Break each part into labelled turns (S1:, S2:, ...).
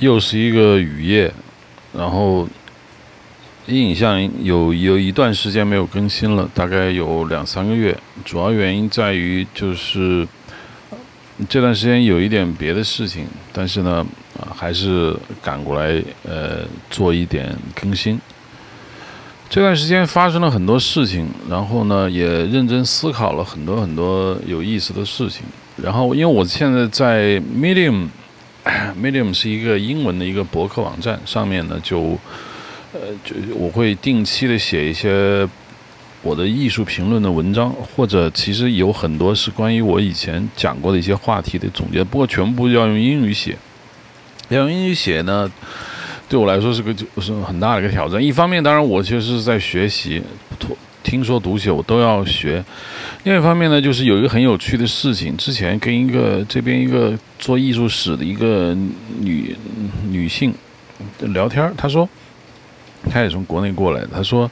S1: 又是一个雨夜，然后阴影像有有一段时间没有更新了，大概有两三个月。主要原因在于就是这段时间有一点别的事情，但是呢，还是赶过来呃做一点更新。这段时间发生了很多事情，然后呢，也认真思考了很多很多有意思的事情。然后，因为我现在在 Medium Medium 是一个英文的一个博客网站，上面呢就，呃，就我会定期的写一些我的艺术评论的文章，或者其实有很多是关于我以前讲过的一些话题的总结，不过全部要用英语写。要用英语写呢？对我来说是个就是很大的一个挑战。一方面，当然我确实是在学习，听说读写我都要学。另一方面呢，就是有一个很有趣的事情，之前跟一个这边一个做艺术史的一个女女性聊天，她说，她也从国内过来。她说，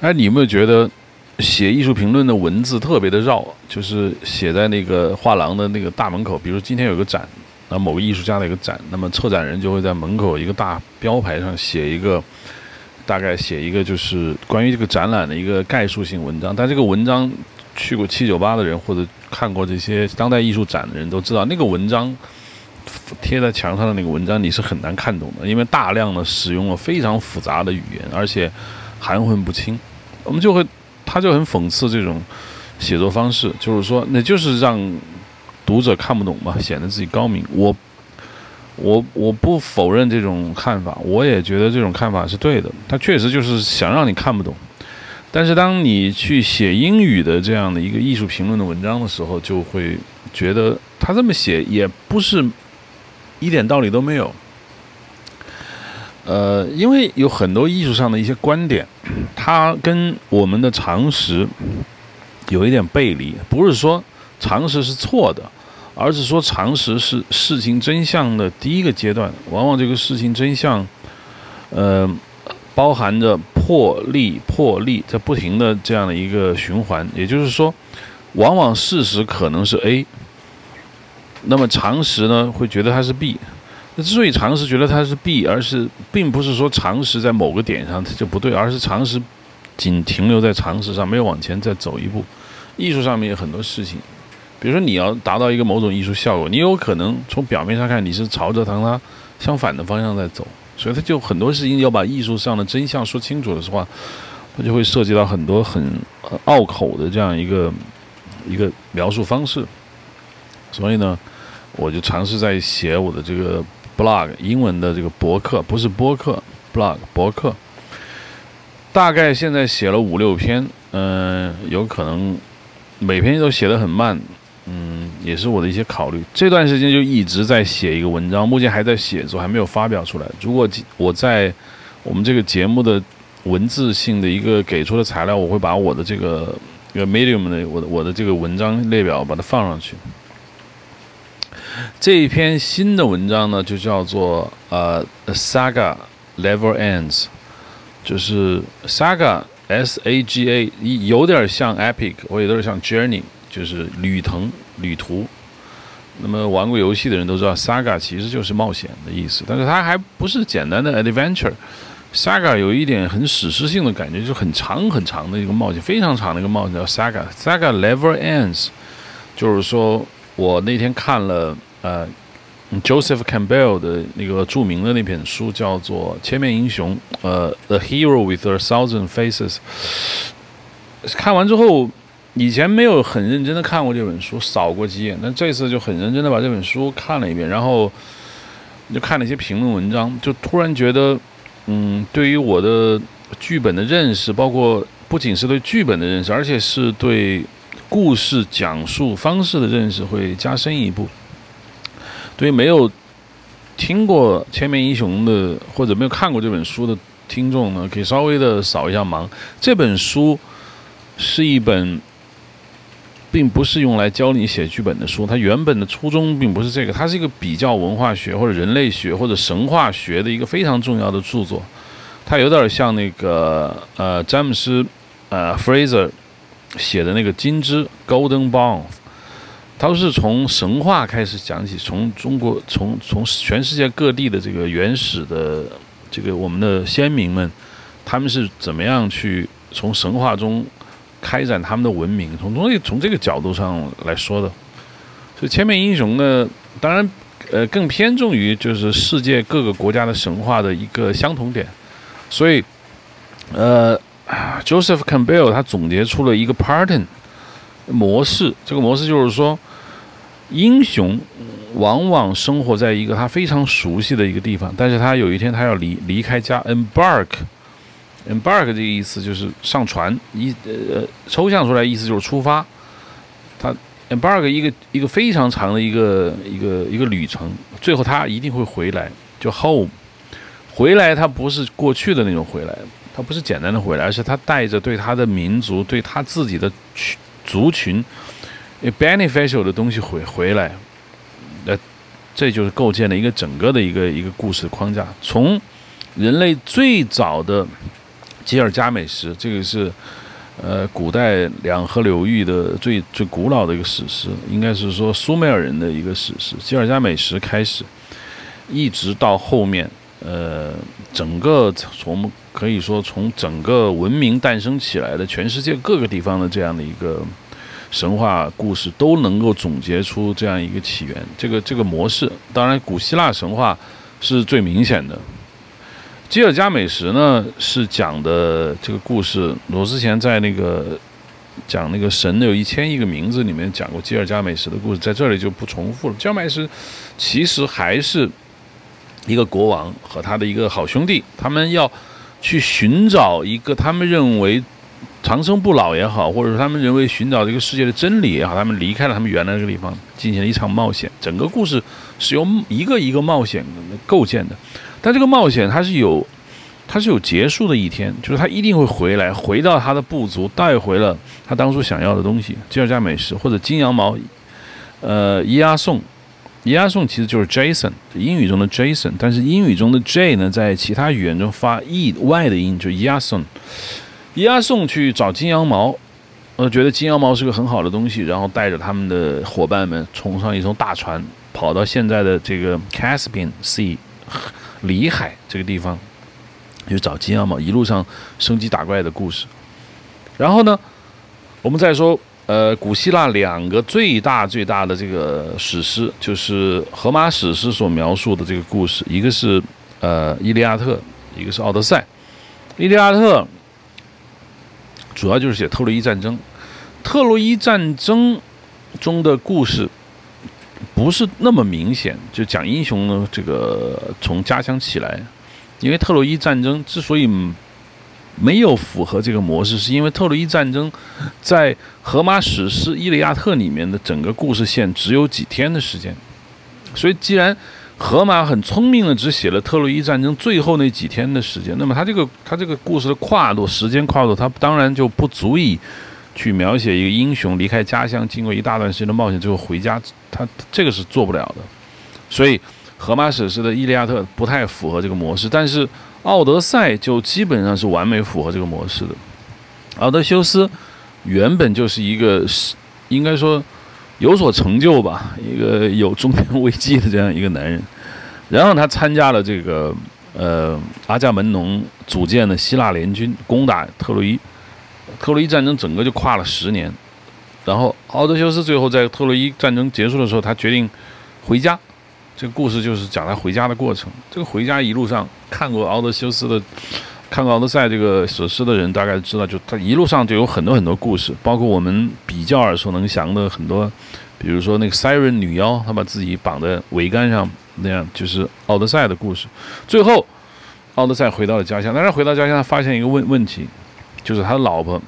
S1: 哎，你有没有觉得写艺术评论的文字特别的绕？就是写在那个画廊的那个大门口，比如今天有个展。那某个艺术家的一个展，那么策展人就会在门口一个大标牌上写一个，大概写一个就是关于这个展览的一个概述性文章。但这个文章去过七九八的人或者看过这些当代艺术展的人都知道，那个文章贴在墙上的那个文章你是很难看懂的，因为大量的使用了非常复杂的语言，而且含混不清。我们就会，他就很讽刺这种写作方式，就是说，那就是让。读者看不懂嘛，显得自己高明。我，我我不否认这种看法，我也觉得这种看法是对的。他确实就是想让你看不懂。但是当你去写英语的这样的一个艺术评论的文章的时候，就会觉得他这么写也不是一点道理都没有。呃，因为有很多艺术上的一些观点，它跟我们的常识有一点背离，不是说常识是错的。而是说，常识是事情真相的第一个阶段。往往这个事情真相，呃，包含着破例、破例，在不停的这样的一个循环。也就是说，往往事实可能是 A，那么常识呢会觉得它是 B。那之所以常识觉得它是 B，而是并不是说常识在某个点上它就不对，而是常识仅停留在常识上，没有往前再走一步。艺术上面有很多事情。比如说，你要达到一个某种艺术效果，你有可能从表面上看你是朝着同它相反的方向在走，所以它就很多事情要把艺术上的真相说清楚的话，它就会涉及到很多很拗口的这样一个一个描述方式。所以呢，我就尝试在写我的这个 blog 英文的这个博客，不是播客 blog 博客，大概现在写了五六篇，嗯，有可能每篇都写得很慢。嗯，也是我的一些考虑。这段时间就一直在写一个文章，目前还在写作，还没有发表出来。如果我在我们这个节目的文字性的一个给出的材料，我会把我的这个一个 Medium 的我的我的这个文章列表把它放上去。这一篇新的文章呢，就叫做呃 Saga Never Ends，就是 Saga S A G A，有点像 Epic，我有点像 Journey。就是旅程、旅途。那么玩过游戏的人都知道，saga 其实就是冒险的意思，但是它还不是简单的 adventure。saga 有一点很史诗性的感觉，就是很长很长的一个冒险，非常长的一个冒险叫 saga。saga never ends，就是说我那天看了呃 Joseph Campbell 的那个著名的那本书，叫做《千面英雄》，呃，The Hero with a Thousand Faces。看完之后。以前没有很认真的看过这本书，扫过几眼，但这次就很认真的把这本书看了一遍，然后就看了一些评论文章，就突然觉得，嗯，对于我的剧本的认识，包括不仅是对剧本的认识，而且是对故事讲述方式的认识会加深一步。对于没有听过《千面英雄》的或者没有看过这本书的听众呢，可以稍微的扫一下盲。这本书是一本。并不是用来教你写剧本的书，它原本的初衷并不是这个，它是一个比较文化学或者人类学或者神话学的一个非常重要的著作，它有点像那个呃詹姆斯呃 Fraser 写的那个《金枝》Golden Bond，都是从神话开始讲起，从中国，从从全世界各地的这个原始的这个我们的先民们，他们是怎么样去从神话中开展他们的文明，从从从这个角度上来说的。所以千面英雄呢，当然呃更偏重于就是世界各个国家的神话的一个相同点。所以呃，Joseph Campbell 他总结出了一个 pattern 模式，这个模式就是说。英雄往往生活在一个他非常熟悉的一个地方，但是他有一天他要离离开家，embark embark 这个意思就是上船，一呃抽象出来意思就是出发。他 embark 一个一个非常长的一个一个一个旅程，最后他一定会回来，就 home。回来他不是过去的那种回来，他不是简单的回来，而是他带着对他的民族、对他自己的群族群。beneficial 的东西回回来，那这就是构建了一个整个的一个一个故事框架。从人类最早的吉尔加美什，这个是呃古代两河流域的最最古老的一个史诗，应该是说苏美尔人的一个史诗。吉尔加美什开始，一直到后面，呃，整个从可以说从整个文明诞生起来的全世界各个地方的这样的一个。神话故事都能够总结出这样一个起源，这个这个模式。当然，古希腊神话是最明显的。吉尔加美什呢，是讲的这个故事。我之前在那个讲那个神有一千亿个名字里面讲过吉尔加美什的故事，在这里就不重复了。吉尔加美什其实还是一个国王和他的一个好兄弟，他们要去寻找一个他们认为。长生不老也好，或者说他们认为寻找这个世界的真理也好，他们离开了他们原来那个地方，进行了一场冒险。整个故事是由一个一个冒险构建的，但这个冒险它是有，它是有结束的一天，就是他一定会回来，回到他的部族，带回了他当初想要的东西——吉尔加美什或者金羊毛，呃，伊阿宋。伊阿宋其实就是 Jason，英语中的 Jason，但是英语中的 J 呢，在其他语言中发 E Y 的音，就伊阿宋。伊阿宋去找金羊毛，呃，觉得金羊毛是个很好的东西，然后带着他们的伙伴们冲上一艘大船，跑到现在的这个 Caspian Sea 里海这个地方去找金羊毛，一路上升级打怪的故事。然后呢，我们再说，呃，古希腊两个最大最大的这个史诗，就是荷马史诗所描述的这个故事，一个是呃《伊利亚特》，一个是《奥德赛》。《伊利亚特》。主要就是写特洛伊战争，特洛伊战争中的故事不是那么明显，就讲英雄呢，这个从家乡起来，因为特洛伊战争之所以没有符合这个模式，是因为特洛伊战争在荷马史诗《伊利亚特》里面的整个故事线只有几天的时间，所以既然荷马很聪明的，只写了特洛伊战争最后那几天的时间。那么他这个他这个故事的跨度，时间跨度，他当然就不足以去描写一个英雄离开家乡，经过一大段时间的冒险，最后回家。他这个是做不了的。所以荷马史诗的《伊利亚特》不太符合这个模式，但是《奥德赛》就基本上是完美符合这个模式的。奥德修斯原本就是一个是应该说。有所成就吧，一个有中年危机的这样一个男人，然后他参加了这个呃阿伽门农组建的希腊联军，攻打特洛伊。特洛伊战争整个就跨了十年，然后奥德修斯最后在特洛伊战争结束的时候，他决定回家。这个故事就是讲他回家的过程。这个回家一路上看过奥德修斯的。看过《奥德赛》这个史诗的人，大概知道，就他一路上就有很多很多故事，包括我们比较耳熟能详的很多，比如说那个 Siren 女妖，她把自己绑在桅杆上那样，就是《奥德赛》的故事。最后，奥德赛回到了家乡，但是回到家乡，他发现一个问问题，就是他老婆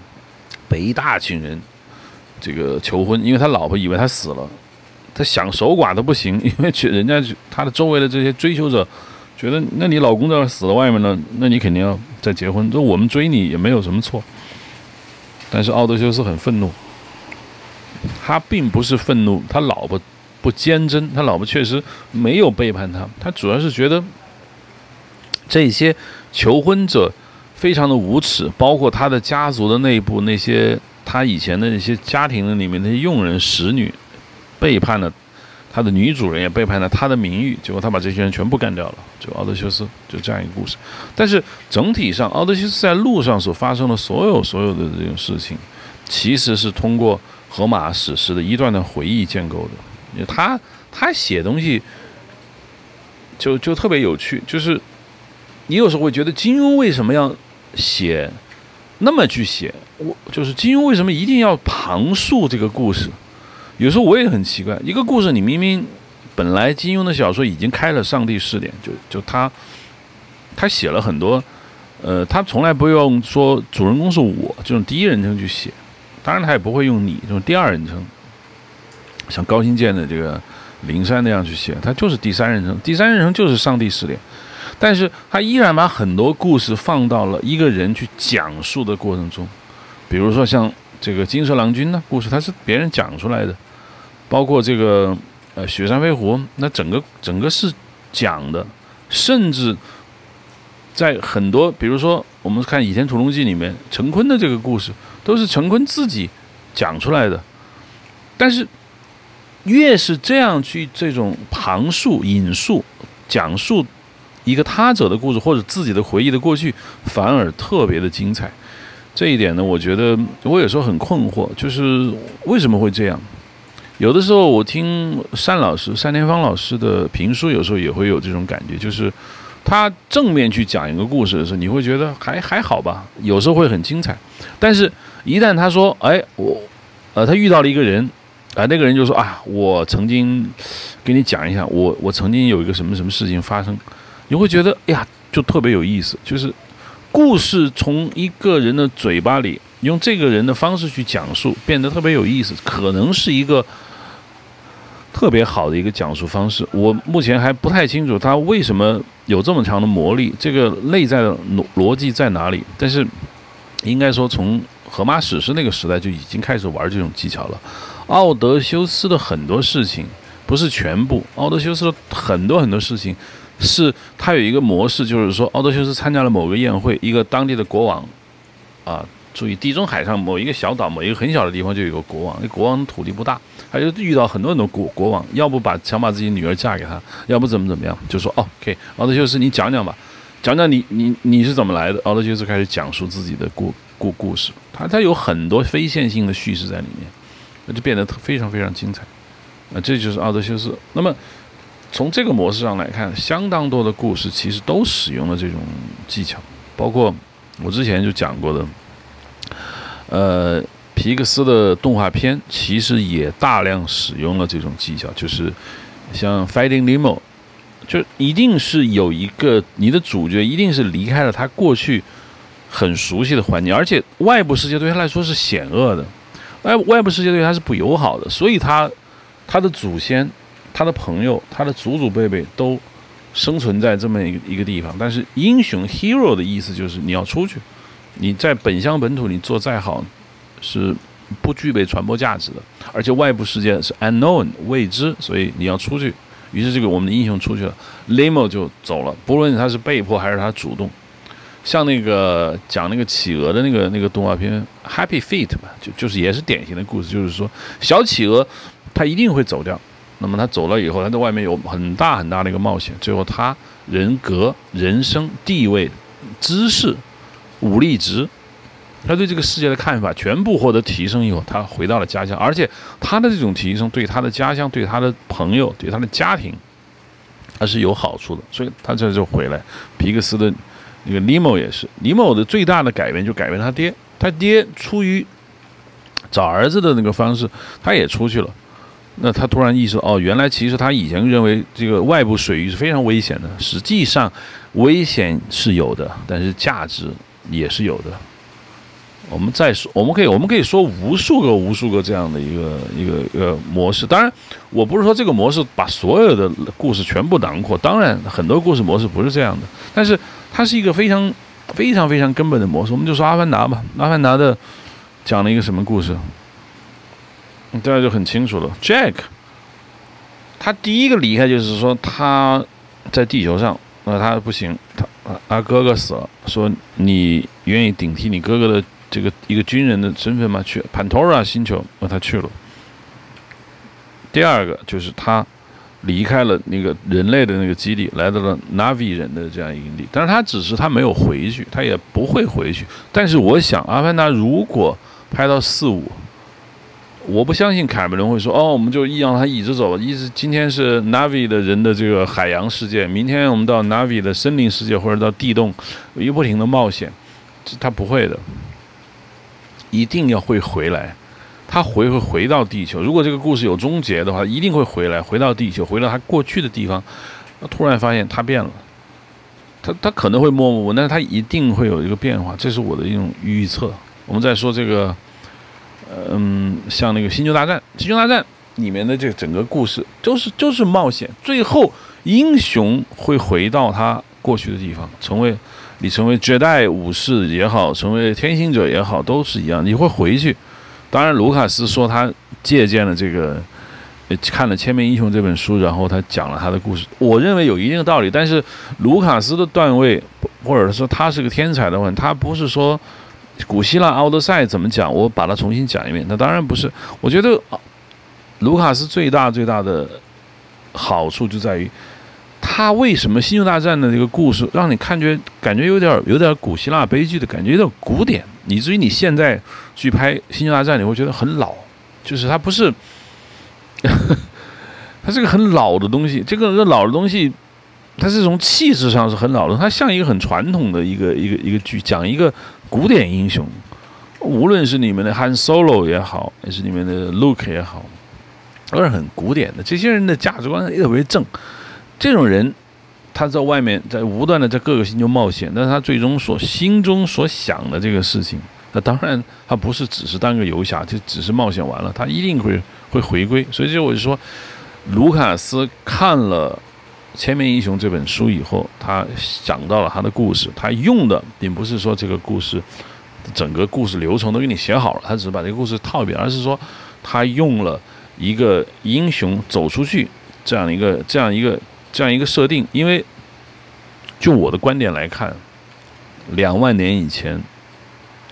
S1: 被一大群人这个求婚，因为他老婆以为他死了，他想守寡都不行，因为人家他的周围的这些追求者。觉得，那你老公在死了外面呢？那你肯定要再结婚。这我们追你也没有什么错。但是奥德修斯很愤怒，他并不是愤怒他老婆不坚贞，他老婆确实没有背叛他。他主要是觉得这些求婚者非常的无耻，包括他的家族的内部那些他以前的那些家庭的里面那些佣人使女，背叛了他的女主人，也背叛了他的名誉，结果他把这些人全部干掉了。就奥德修斯就这样一个故事。但是整体上，奥德修斯在路上所发生的所有所有的这种事情，其实是通过荷马史诗的一段段回忆建构的。他他写东西就就特别有趣，就是你有时候会觉得金庸为什么要写那么去写？我就是金庸为什么一定要旁述这个故事？有时候我也很奇怪，一个故事你明明本来金庸的小说已经开了上帝视点，就就他他写了很多，呃，他从来不用说主人公是我这种第一人称去写，当然他也不会用你这种第二人称，像高新建的这个灵山那样去写，他就是第三人称，第三人称就是上帝视点，但是他依然把很多故事放到了一个人去讲述的过程中。比如说像这个金蛇郎君呢故事，它是别人讲出来的，包括这个呃雪山飞狐，那整个整个是讲的，甚至在很多，比如说我们看《倚天屠龙记》里面，陈坤的这个故事都是陈坤自己讲出来的，但是越是这样去这种旁述、引述、讲述一个他者的故事或者自己的回忆的过去，反而特别的精彩。这一点呢，我觉得我有时候很困惑，就是为什么会这样？有的时候我听单老师、单田芳老师的评书，有时候也会有这种感觉，就是他正面去讲一个故事的时候，你会觉得还还好吧，有时候会很精彩。但是，一旦他说：“哎，我，呃，他遇到了一个人，啊，那个人就说啊，我曾经给你讲一下，我我曾经有一个什么什么事情发生，你会觉得哎呀，就特别有意思，就是。”故事从一个人的嘴巴里，用这个人的方式去讲述，变得特别有意思，可能是一个特别好的一个讲述方式。我目前还不太清楚他为什么有这么强的魔力，这个内在的逻逻辑在哪里。但是，应该说从荷马史诗那个时代就已经开始玩这种技巧了。奥德修斯的很多事情不是全部，奥德修斯的很多很多事情。是他有一个模式，就是说，奥德修斯参加了某个宴会，一个当地的国王，啊，注意地中海上某一个小岛，某一个很小的地方就有个国王，那国王土地不大，他就遇到很多很多国国王，要不把想把自己女儿嫁给他，要不怎么怎么样，就说，OK，奥德修斯，你讲讲吧，讲讲你你你是怎么来的？奥德修斯开始讲述自己的故故故事，他他有很多非线性的叙事在里面，那就变得非常非常精彩，啊这就是奥德修斯。那么。从这个模式上来看，相当多的故事其实都使用了这种技巧，包括我之前就讲过的，呃，皮克斯的动画片其实也大量使用了这种技巧，就是像《Finding Nemo》，就一定是有一个你的主角一定是离开了他过去很熟悉的环境，而且外部世界对他来说是险恶的，外外部世界对他是不友好的，所以他他的祖先。他的朋友，他的祖祖辈辈都生存在这么一个一个地方。但是英雄 hero 的意思就是你要出去，你在本乡本土你做再好是不具备传播价值的，而且外部世界是 unknown 未知，所以你要出去。于是这个我们的英雄出去了，Limo 就走了，不论他是被迫还是他主动。像那个讲那个企鹅的那个那个动画片 Happy Feet 吧，就就是也是典型的故事，就是说小企鹅它一定会走掉。那么他走了以后，他在外面有很大很大的一个冒险。最后，他人格、人生、地位、知识、武力值，他对这个世界的看法全部获得提升以后，他回到了家乡。而且，他的这种提升对他的家乡、对他的朋友、对他的家庭，他是有好处的。所以，他这就回来。皮克斯的那个尼莫也是，尼莫的最大的改变就改变他爹。他爹出于找儿子的那个方式，他也出去了。那他突然意识到，哦，原来其实他以前认为这个外部水域是非常危险的，实际上危险是有的，但是价值也是有的。我们再说，我们可以，我们可以说无数个、无数个这样的一个一个一个模式。当然，我不是说这个模式把所有的故事全部囊括，当然很多故事模式不是这样的，但是它是一个非常非常非常根本的模式。我们就说《阿凡达》吧，《阿凡达》的讲了一个什么故事？大家就很清楚了。Jack，他第一个离开就是说他在地球上，那他不行，他他哥哥死了，说你愿意顶替你哥哥的这个一个军人的身份吗？去 Pantora 星球，那他去了。第二个就是他离开了那个人类的那个基地，来到了 Navi 人的这样一个营地。但是他只是他没有回去，他也不会回去。但是我想，阿凡达如果拍到四五，我不相信凯梅伦会说：“哦，我们就一让他一直走，一直今天是 Navi 的人的这个海洋世界，明天我们到 Navi 的森林世界，或者到地洞，一不停的冒险。”他不会的，一定要会回来。他回会回到地球。如果这个故事有终结的话，一定会回来，回到地球，回到他过去的地方。突然发现他变了，他他可能会默默无闻，但是他一定会有一个变化。这是我的一种预测。我们再说这个，嗯，像那个《星球大战》，《星球大战》里面的这个整个故事就是就是冒险，最后英雄会回到他过去的地方，成为你成为绝代武士也好，成为天行者也好，都是一样，你会回去。当然，卢卡斯说他借鉴了这个，看了《千面英雄》这本书，然后他讲了他的故事。我认为有一定的道理。但是，卢卡斯的段位，或者说他是个天才的话，他不是说古希腊奥德赛怎么讲，我把它重新讲一遍。那当然不是。我觉得卢卡斯最大最大的好处就在于，他为什么《星球大战》的这个故事让你感觉感觉有点有点古希腊悲剧的感觉，有点古典。以至于你现在去拍《星球大战》，你会觉得很老，就是它不是，它是个很老的东西。这个老的东西，它是从气质上是很老的，它像一个很传统的一个一个一个剧，讲一个古典英雄。无论是你们的 Han Solo 也好，还是你们的 Luke 也好，都是很古典的。这些人的价值观特别正，这种人。他在外面在不断的在各个星球冒险，但是他最终所心中所想的这个事情，那当然他不是只是当个游侠，就只是冒险完了，他一定会会回归。所以就我就说，卢卡斯看了《千面英雄》这本书以后，他想到了他的故事，他用的并不是说这个故事整个故事流程都给你写好了，他只是把这个故事套一遍，而是说他用了一个英雄走出去这样一个这样一个。这样一个设定，因为就我的观点来看，两万年以前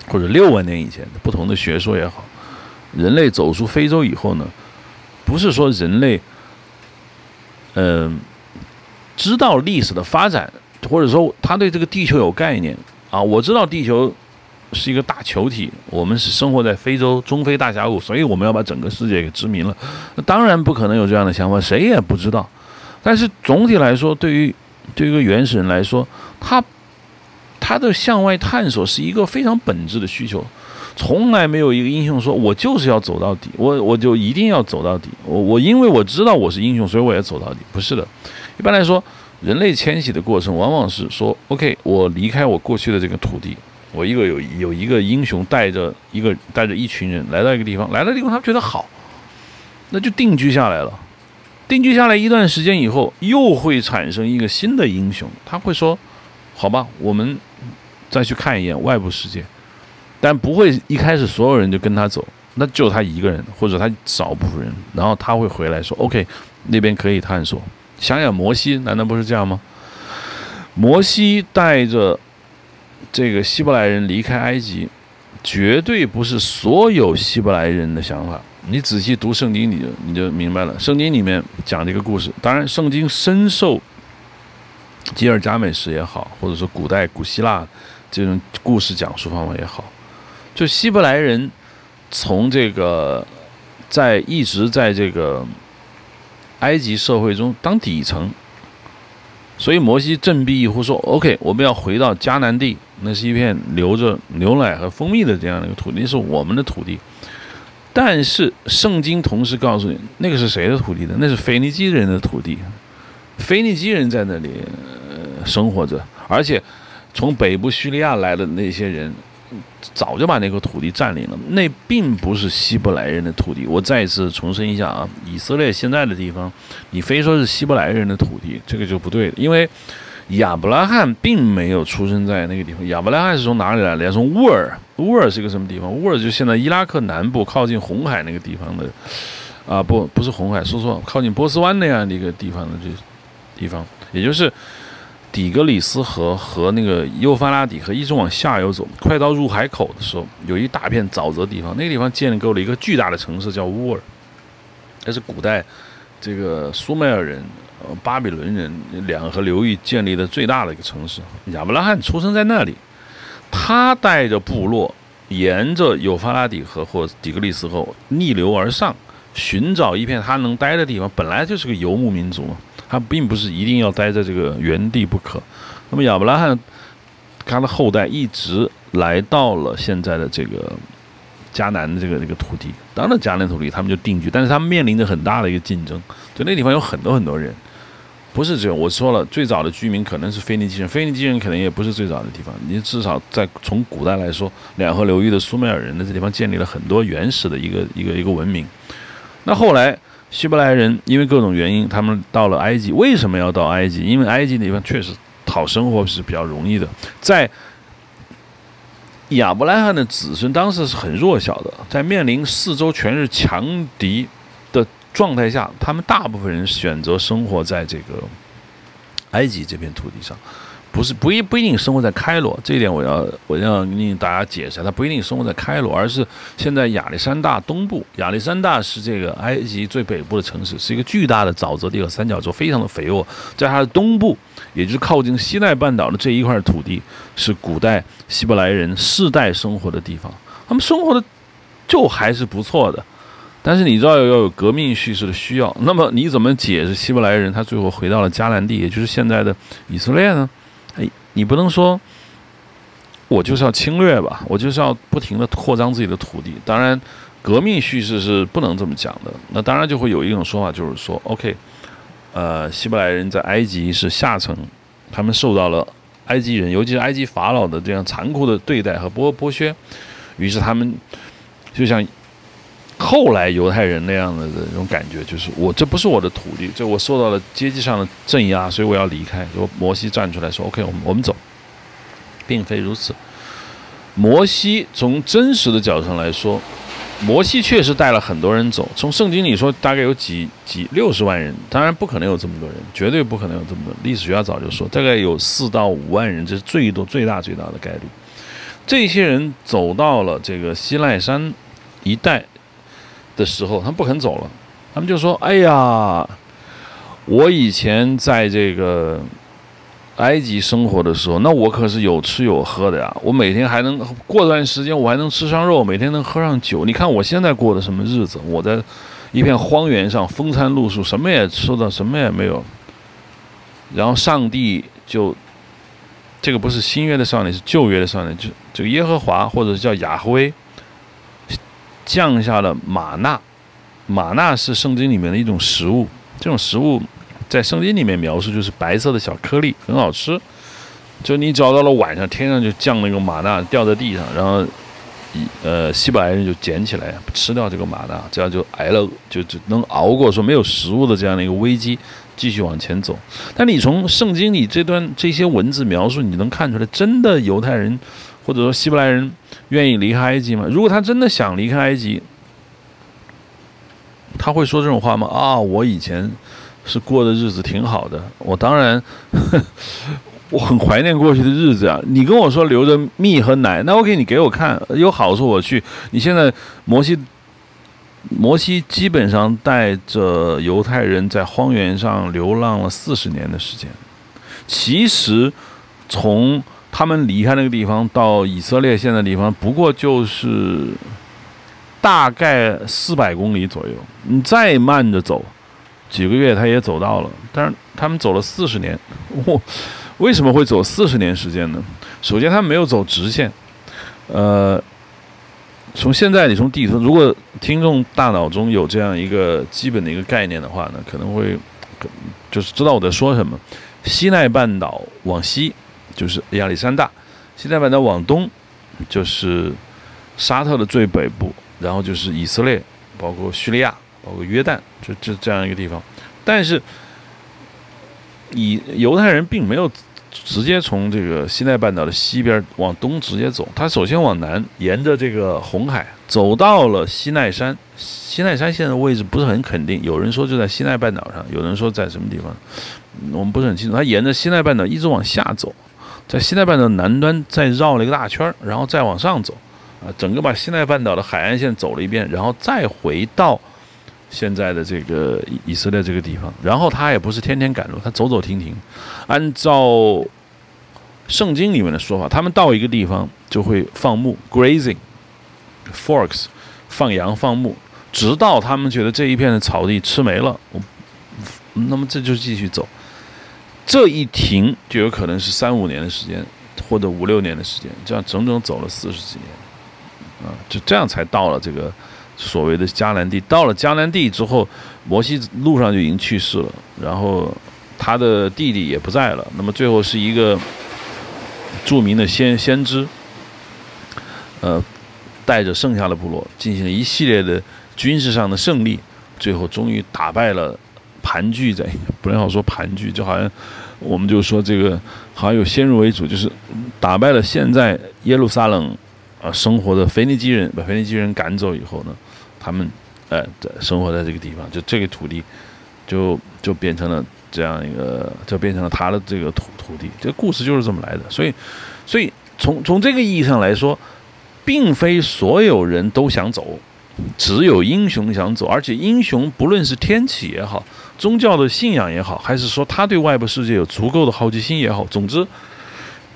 S1: 或者六万年以前，不同的学说也好，人类走出非洲以后呢，不是说人类嗯知道历史的发展，或者说他对这个地球有概念啊，我知道地球是一个大球体，我们是生活在非洲中非大峡谷，所以我们要把整个世界给殖民了。当然不可能有这样的想法，谁也不知道。但是总体来说，对于对于一个原始人来说，他他的向外探索是一个非常本质的需求。从来没有一个英雄说我就是要走到底，我我就一定要走到底。我我因为我知道我是英雄，所以我也走到底。不是的，一般来说，人类迁徙的过程往往是说，OK，我离开我过去的这个土地，我一个有有一个英雄带着一个带着一群人来到一个地方，来到地方他们觉得好，那就定居下来了。定居下来一段时间以后，又会产生一个新的英雄。他会说：“好吧，我们再去看一眼外部世界。”但不会一开始所有人就跟他走，那就他一个人或者他少部分人。然后他会回来说：“OK，那边可以探索。”想想摩西，难道不是这样吗？摩西带着这个希伯来人离开埃及，绝对不是所有希伯来人的想法。你仔细读圣经，你就你就明白了。圣经里面讲这个故事，当然，圣经深受吉尔加美什也好，或者说古代古希腊这种故事讲述方法也好，就希伯来人从这个在一直在这个埃及社会中当底层，所以摩西振臂一呼说：“OK，我们要回到迦南地，那是一片流着牛奶和蜂蜜的这样的一个土地，是我们的土地。”但是圣经同时告诉你，那个是谁的土地呢？那是腓尼基人的土地，腓尼基人在那里生活着，而且从北部叙利亚来的那些人，早就把那个土地占领了。那并不是希伯来人的土地。我再一次重申一下啊，以色列现在的地方，你非说是希伯来人的土地，这个就不对，因为。亚伯拉罕并没有出生在那个地方。亚伯拉罕是从哪里来的？从乌尔。乌尔是个什么地方？乌尔就现在伊拉克南部靠近红海那个地方的，啊，不，不是红海，说错，靠近波斯湾那样的一个地方的这地方，也就是底格里斯河和那个幼发拉底河一直往下游走，快到入海口的时候，有一大片沼泽地方，那个地方建构了一个巨大的城市，叫乌尔。那是古代这个苏美尔人、呃巴比伦人两河流域建立的最大的一个城市。亚伯拉罕出生在那里，他带着部落沿着幼发拉底河或底格里斯河逆流而上，寻找一片他能待的地方。本来就是个游牧民族嘛，他并不是一定要待在这个原地不可。那么亚伯拉罕他的后代一直来到了现在的这个。迦南的这个这个土地，当然迦南土地他们就定居，但是他们面临着很大的一个竞争，就那地方有很多很多人，不是只有我说了，最早的居民可能是腓尼基人，腓尼基人可能也不是最早的地方，你至少在从古代来说，两河流域的苏美尔人的这地方建立了很多原始的一个一个一个文明。那后来希伯来人因为各种原因，他们到了埃及，为什么要到埃及？因为埃及地方确实讨生活是比较容易的，在。亚伯拉罕的子孙当时是很弱小的，在面临四周全是强敌的状态下，他们大部分人选择生活在这个埃及这片土地上。不是不一不一定生活在开罗，这一点我要我要令大家解释，他不一定生活在开罗，而是现在亚历山大东部。亚历山大是这个埃及最北部的城市，是一个巨大的沼泽地和三角洲，非常的肥沃。在它的东部，也就是靠近西奈半岛的这一块土地，是古代希伯来人世代生活的地方。他们生活的就还是不错的，但是你知道要有革命叙事的需要，那么你怎么解释希伯来人他最后回到了迦南地，也就是现在的以色列呢？你不能说，我就是要侵略吧，我就是要不停的扩张自己的土地。当然，革命叙事是不能这么讲的。那当然就会有一种说法，就是说，OK，呃，希伯来人在埃及是下层，他们受到了埃及人，尤其是埃及法老的这样残酷的对待和剥剥削，于是他们就像后来犹太人那样的那种感觉，就是我这不是我的土地，这我受到了阶级上的镇压，所以我要离开。说摩西站出来说：“OK，我们我们走。”并非如此。摩西从真实的角度上来说，摩西确实带了很多人走。从圣经里说，大概有几几六十万人，当然不可能有这么多人，绝对不可能有这么多。历史学家早就说，大概有四到五万人，这是最多最大最大的概率。这些人走到了这个西奈山一带。的时候，他们不肯走了，他们就说：“哎呀，我以前在这个埃及生活的时候，那我可是有吃有喝的呀，我每天还能过段时间，我还能吃上肉，每天能喝上酒。你看我现在过的什么日子？我在一片荒原上，风餐露宿，什么也吃的，什么也没有。然后上帝就，这个不是新约的上帝，是旧约的上帝，就这个耶和华，或者是叫亚哈威。”降下了玛纳，玛纳是圣经里面的一种食物。这种食物在圣经里面描述就是白色的小颗粒，很好吃。就你找到了晚上，天上就降那个玛纳掉在地上，然后，呃，希伯来人就捡起来吃掉这个玛纳，这样就挨了，就就能熬过说没有食物的这样的一个危机，继续往前走。但你从圣经里这段这些文字描述，你能看出来，真的犹太人。或者说希伯来人愿意离开埃及吗？如果他真的想离开埃及，他会说这种话吗？啊，我以前是过的日子挺好的，我当然 我很怀念过去的日子啊。你跟我说留着蜜和奶，那 OK，你给我看有好处我去。你现在摩西摩西基本上带着犹太人在荒原上流浪了四十年的时间，其实从。他们离开那个地方到以色列现在地方，不过就是大概四百公里左右。你再慢着走，几个月他也走到了。但是他们走了四十年，我为什么会走四十年时间呢？首先，他没有走直线。呃，从现在你从地图，如果听众大脑中有这样一个基本的一个概念的话呢，可能会就是知道我在说什么。西奈半岛往西。就是亚历山大，西奈半岛往东，就是沙特的最北部，然后就是以色列，包括叙利亚，包括约旦，就这这样一个地方。但是，以犹太人并没有直接从这个西奈半岛的西边往东直接走，他首先往南，沿着这个红海走到了西奈山。西奈山现在位置不是很肯定，有人说就在西奈半岛上，有人说在什么地方，我们不是很清楚。他沿着西奈半岛一直往下走。在西奈半岛南端再绕了一个大圈，然后再往上走，啊，整个把西奈半岛的海岸线走了一遍，然后再回到现在的这个以色列这个地方。然后他也不是天天赶路，他走走停停。按照圣经里面的说法，他们到一个地方就会放牧 （grazing），forks，放羊放牧，直到他们觉得这一片的草地吃没了，那么这就继续走。这一停就有可能是三五年的时间，或者五六年的时间，这样整整走了四十几年，啊，就这样才到了这个所谓的迦南地。到了迦南地之后，摩西路上就已经去世了，然后他的弟弟也不在了。那么最后是一个著名的先先知，呃，带着剩下的部落进行了一系列的军事上的胜利，最后终于打败了。盘踞在，不能好说盘踞，就好像我们就说这个好像有先入为主，就是打败了现在耶路撒冷啊生活的腓尼基人，把腓尼基人赶走以后呢，他们呃在生活在这个地方，就这个土地就就变成了这样一个，就变成了他的这个土土地。这个故事就是这么来的。所以，所以从从这个意义上来说，并非所有人都想走，只有英雄想走，而且英雄不论是天启也好。宗教的信仰也好，还是说他对外部世界有足够的好奇心也好，总之，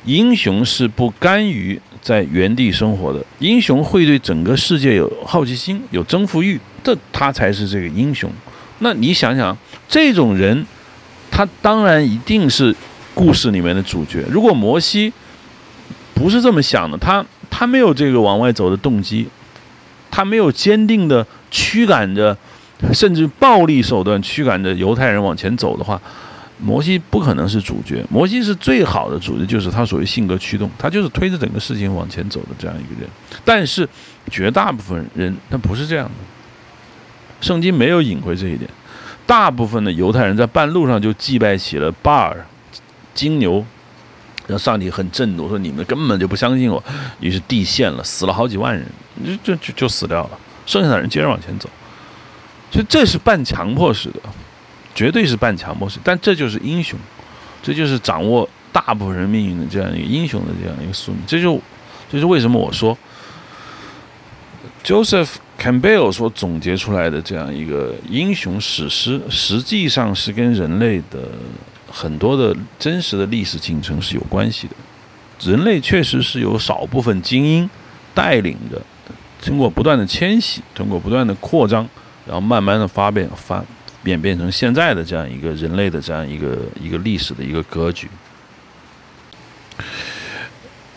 S1: 英雄是不甘于在原地生活的。英雄会对整个世界有好奇心、有征服欲，这他才是这个英雄。那你想想，这种人，他当然一定是故事里面的主角。如果摩西不是这么想的，他他没有这个往外走的动机，他没有坚定的驱赶着。甚至暴力手段驱赶着犹太人往前走的话，摩西不可能是主角。摩西是最好的主角，就是他所谓性格驱动，他就是推着整个事情往前走的这样一个人。但是绝大部分人他不是这样的，圣经没有隐晦这一点。大部分的犹太人在半路上就祭拜起了巴尔金牛，让上帝很震怒，说你们根本就不相信我。于是地陷了，死了好几万人，就就就就死掉了。剩下的人接着往前走。所以这是半强迫式的，绝对是半强迫式。但这就是英雄，这就是掌握大部分人命运的这样一个英雄的这样一个宿命。这就，这是为什么我说，Joseph Campbell 所总结出来的这样一个英雄史诗，实际上是跟人类的很多的真实的历史进程是有关系的。人类确实是有少部分精英带领着，经过不断的迁徙，通过不断的扩张。然后慢慢的发变发演变成现在的这样一个人类的这样一个一个历史的一个格局。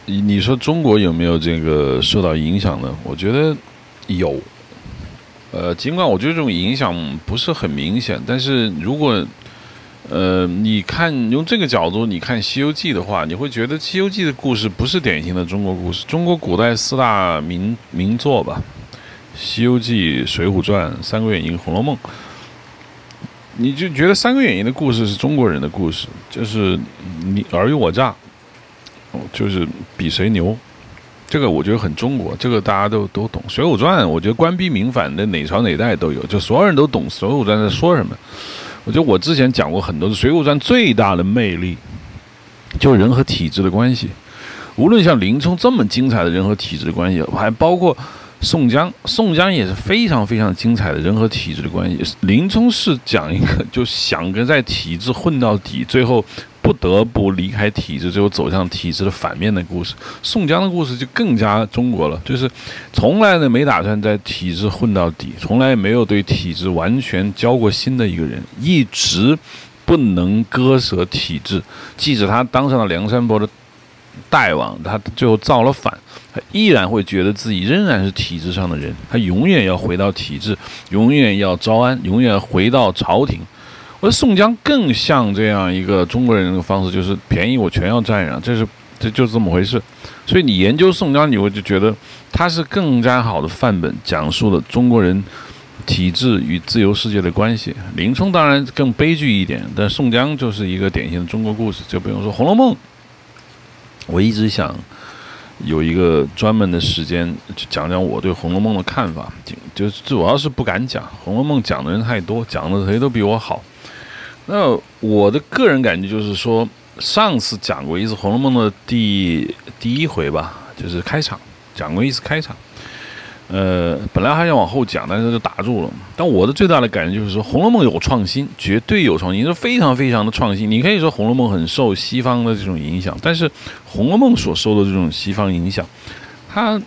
S1: 你你说中国有没有这个受到影响呢？我觉得有。呃，尽管我觉得这种影响不是很明显，但是如果呃你看用这个角度你看《西游记》的话，你会觉得《西游记》的故事不是典型的中国故事，中国古代四大名名作吧。《西游记》《水浒传》《三国演义》《红楼梦》，你就觉得《三国演义》的故事是中国人的故事，就是你尔虞我诈，就是比谁牛，这个我觉得很中国，这个大家都都懂。《水浒传》我觉得官逼民反的哪朝哪代都有，就所有人都懂《水浒传》在说什么。我觉得我之前讲过很多，《水浒传》最大的魅力，就是人和体制的关系。无论像林冲这么精彩的人和体制的关系，还包括。宋江，宋江也是非常非常精彩的人和体制的关系。林冲是讲一个 就想跟在体制混到底，最后不得不离开体制，最后走向体制的反面的故事。宋江的故事就更加中国了，就是从来呢没打算在体制混到底，从来没有对体制完全交过心的一个人，一直不能割舍体制。即使他当上了梁山伯的大王，他最后造了反。他依然会觉得自己仍然是体制上的人，他永远要回到体制，永远要招安，永远回到朝廷。我说宋江更像这样一个中国人的方式，就是便宜我全要占上，这是这就是这么回事。所以你研究宋江，你会就觉得他是更加好的范本，讲述了中国人体制与自由世界的关系。林冲当然更悲剧一点，但宋江就是一个典型的中国故事，就不用说《红楼梦》。我一直想。有一个专门的时间去讲讲我对《红楼梦》的看法，就主要是不敢讲《红楼梦》，讲的人太多，讲的谁都比我好。那我的个人感觉就是说，上次讲过一次《红楼梦》的第第一回吧，就是开场，讲过一次开场。呃，本来还想往后讲，但是就打住了。但我的最大的感觉就是说，《红楼梦》有创新，绝对有创新，是非常非常的创新。你可以说《红楼梦》很受西方的这种影响，但是《红楼梦》所受的这种西方影响，它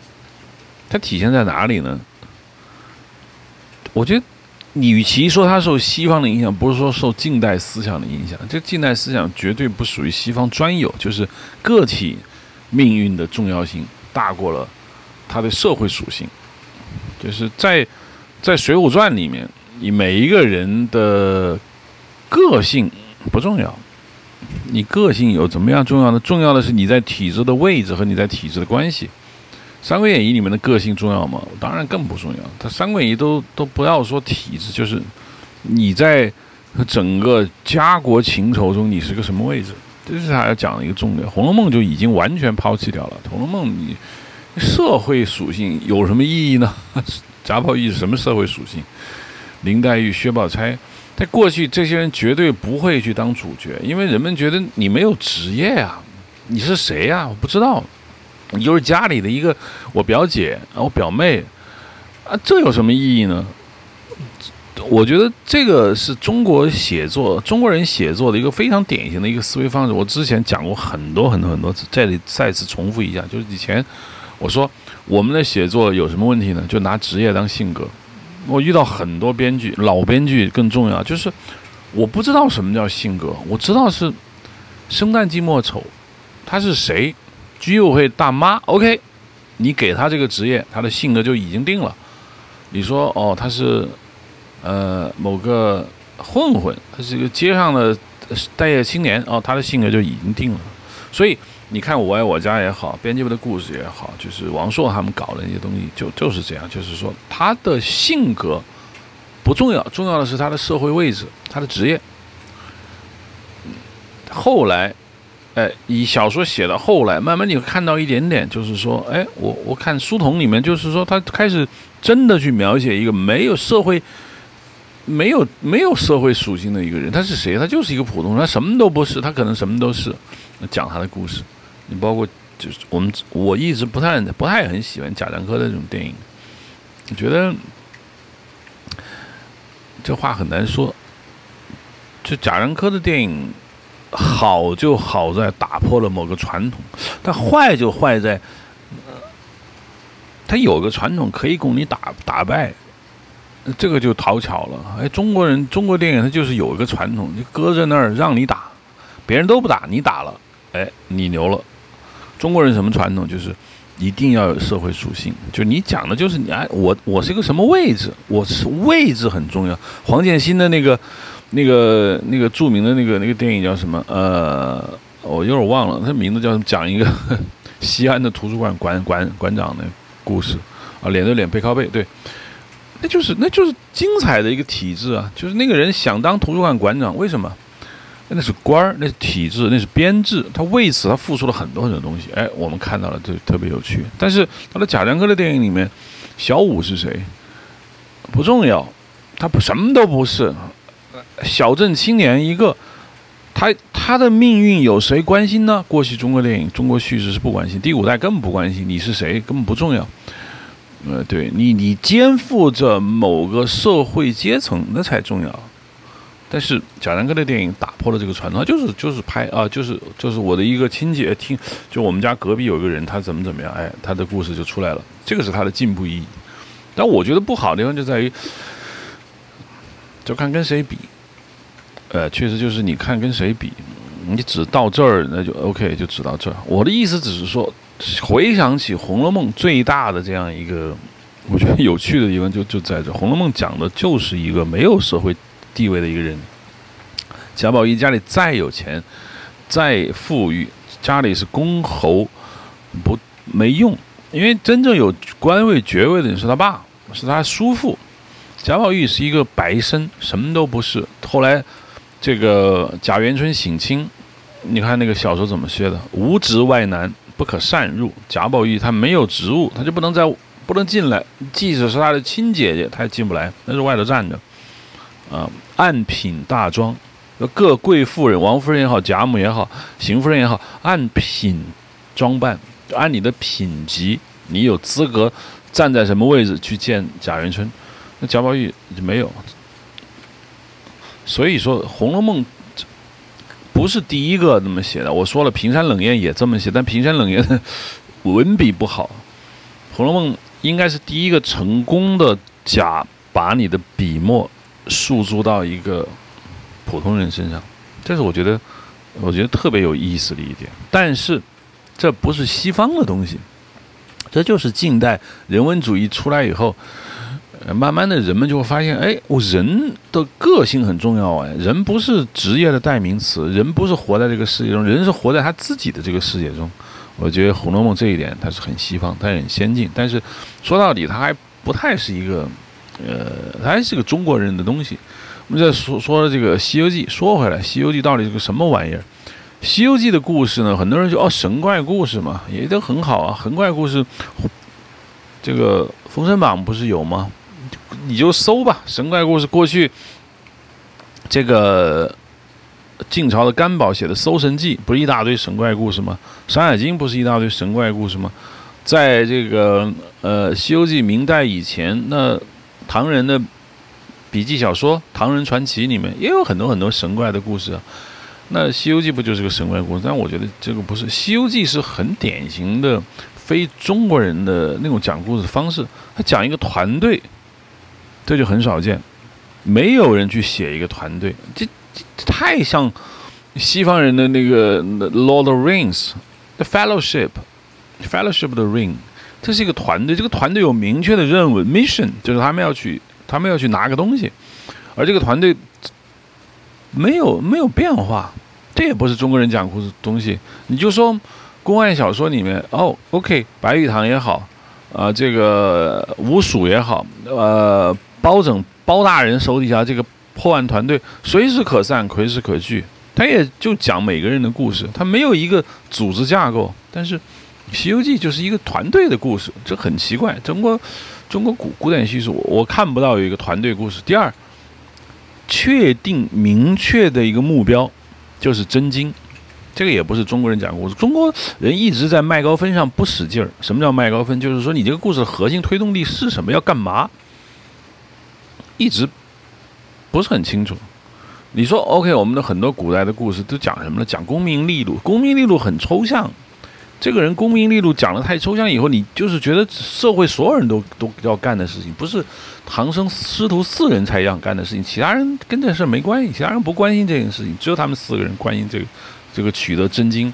S1: 它体现在哪里呢？我觉得，你与其说它受西方的影响，不是说受近代思想的影响，这近代思想绝对不属于西方专有，就是个体命运的重要性大过了它的社会属性。就是在在《水浒传》里面，你每一个人的个性不重要，你个性有怎么样重要呢？重要的是你在体制的位置和你在体制的关系。《三国演义》里面的个性重要吗？当然更不重要。他《三国演义》都都不要说体制，就是你在整个家国情仇中你是个什么位置，这是他要讲的一个重点。《红楼梦》就已经完全抛弃掉了，《红楼梦》你。社会属性有什么意义呢？贾宝玉是什么社会属性？林黛玉、薛宝钗，在过去这些人绝对不会去当主角，因为人们觉得你没有职业啊，你是谁呀？我不知道，你就是家里的一个我表姐，我表妹啊，这有什么意义呢？我觉得这个是中国写作中国人写作的一个非常典型的一个思维方式。我之前讲过很多很多很多次，这里再次重复一下，就是以前。我说，我们的写作有什么问题呢？就拿职业当性格。我遇到很多编剧，老编剧更重要，就是我不知道什么叫性格。我知道是生旦净末丑，他是谁？居委会大妈，OK，你给他这个职业，他的性格就已经定了。你说哦，他是呃某个混混，他是一个街上的待业青年，哦，他的性格就已经定了。所以。你看《我爱我家》也好，编辑部的故事也好，就是王朔他们搞的那些东西，就就是这样。就是说，他的性格不重要，重要的是他的社会位置、他的职业。后来，哎，以小说写到后来，慢慢你会看到一点点，就是说，哎，我我看书童里面，就是说，他开始真的去描写一个没有社会、没有没有社会属性的一个人，他是谁？他就是一个普通人，他什么都不是，他可能什么都是，讲他的故事。你包括就是我们，我一直不太不太很喜欢贾樟柯的这种电影，我觉得这话很难说。就贾樟柯的电影好就好在打破了某个传统，但坏就坏在，他有个传统可以供你打打败，这个就讨巧了。哎，中国人中国电影它就是有一个传统，就搁在那儿让你打，别人都不打，你打了，哎，你牛了。中国人什么传统？就是一定要有社会属性。就你讲的，就是你哎，我我是一个什么位置？我是位置很重要。黄建新的那个、那个、那个著名的那个那个电影叫什么？呃，我有点忘了，他名字叫什么？讲一个 西安的图书馆馆馆馆长的故事啊，脸对脸背靠背，对，那就是那就是精彩的一个体制啊！就是那个人想当图书馆馆长，为什么？那是官儿，那是体制，那是编制，他为此他付出了很多很多东西。哎，我们看到了，就特别有趣。但是他的贾樟柯的电影里面，小五是谁？不重要，他不什么都不是，小镇青年一个。他他的命运有谁关心呢？过去中国电影、中国叙事是不关心，第五代根本不关心你是谁，根本不重要。呃，对你，你肩负着某个社会阶层，那才重要。但是贾樟柯的电影打破了这个传统，他就是就是拍啊，就是就是我的一个亲戚听，就我们家隔壁有一个人，他怎么怎么样，哎，他的故事就出来了，这个是他的进步意义。但我觉得不好的地方就在于，就看跟谁比，呃，确实就是你看跟谁比，你只到这儿那就 OK，就只到这儿。我的意思只是说，回想起《红楼梦》最大的这样一个，我觉得有趣的地方就就在这，《红楼梦》讲的就是一个没有社会。地位的一个人，贾宝玉家里再有钱，再富裕，家里是公侯，不没用，因为真正有官位爵位的人是他爸，是他叔父。贾宝玉是一个白身，什么都不是。后来这个贾元春省亲，你看那个小说怎么写的？无职外男，不可擅入。贾宝玉他没有职务，他就不能在不能进来，即使是他的亲姐姐，他也进不来，那是外头站着。啊，按品大装，各贵妇人，王夫人也好，贾母也好，邢夫人也好，按品装扮，按你的品级，你有资格站在什么位置去见贾元春，那贾宝玉就没有。所以说，《红楼梦》不是第一个这么写的。我说了，平山冷艳也这么写，但平山冷艳的文笔不好，《红楼梦》应该是第一个成功的假把你的笔墨诉诸到一个普通人身上，这是我觉得我觉得特别有意思的一点。但是，这不是西方的东西，这就是近代人文主义出来以后。慢慢的人们就会发现，哎，我人的个性很重要哎，人不是职业的代名词，人不是活在这个世界中，人是活在他自己的这个世界中。我觉得《红楼梦》这一点它是很西方，它很先进，但是说到底，它还不太是一个，呃，它还是个中国人的东西。我们再说说这个《西游记》，说回来，《西游记》到底是个什么玩意儿？《西游记》的故事呢，很多人就哦，神怪故事嘛，也都很好啊，神怪故事，这个《封神榜》不是有吗？你就搜吧，神怪故事。过去这个晋朝的干宝写的《搜神记》，不是一大堆神怪故事吗？《山海经》不是一大堆神怪故事吗？在这个呃《西游记》明代以前，那唐人的笔记小说《唐人传奇》里面也有很多很多神怪的故事啊。那《西游记》不就是个神怪故事？但我觉得这个不是，《西游记》是很典型的非中国人的那种讲故事方式。他讲一个团队。这就很少见，没有人去写一个团队，这这太像西方人的那个《Lord of Rings》The Fellowship Fellowship of the Ring，这是一个团队，这个团队有明确的任务 mission，就是他们要去他们要去拿个东西，而这个团队没有没有变化，这也不是中国人讲故事东西。你就说公案小说里面，哦，OK，白玉堂也好，啊，这个吴蜀也好，呃。包拯包大人手底下这个破案团队随时可散，随时可聚。他也就讲每个人的故事，他没有一个组织架构。但是《西游记》就是一个团队的故事，这很奇怪。中国中国古古典叙事，我我看不到有一个团队故事。第二，确定明确的一个目标就是真经，这个也不是中国人讲故事。中国人一直在麦高分上不使劲儿。什么叫麦高分？就是说你这个故事的核心推动力是什么？要干嘛？一直不是很清楚。你说 OK，我们的很多古代的故事都讲什么呢？讲功名利禄。功名利禄很抽象。这个人功名利禄讲的太抽象，以后你就是觉得社会所有人都都要干的事情，不是唐僧师徒四人才一样干的事情，其他人跟这事没关系，其他人不关心这件事情，只有他们四个人关心这个这个取得真经。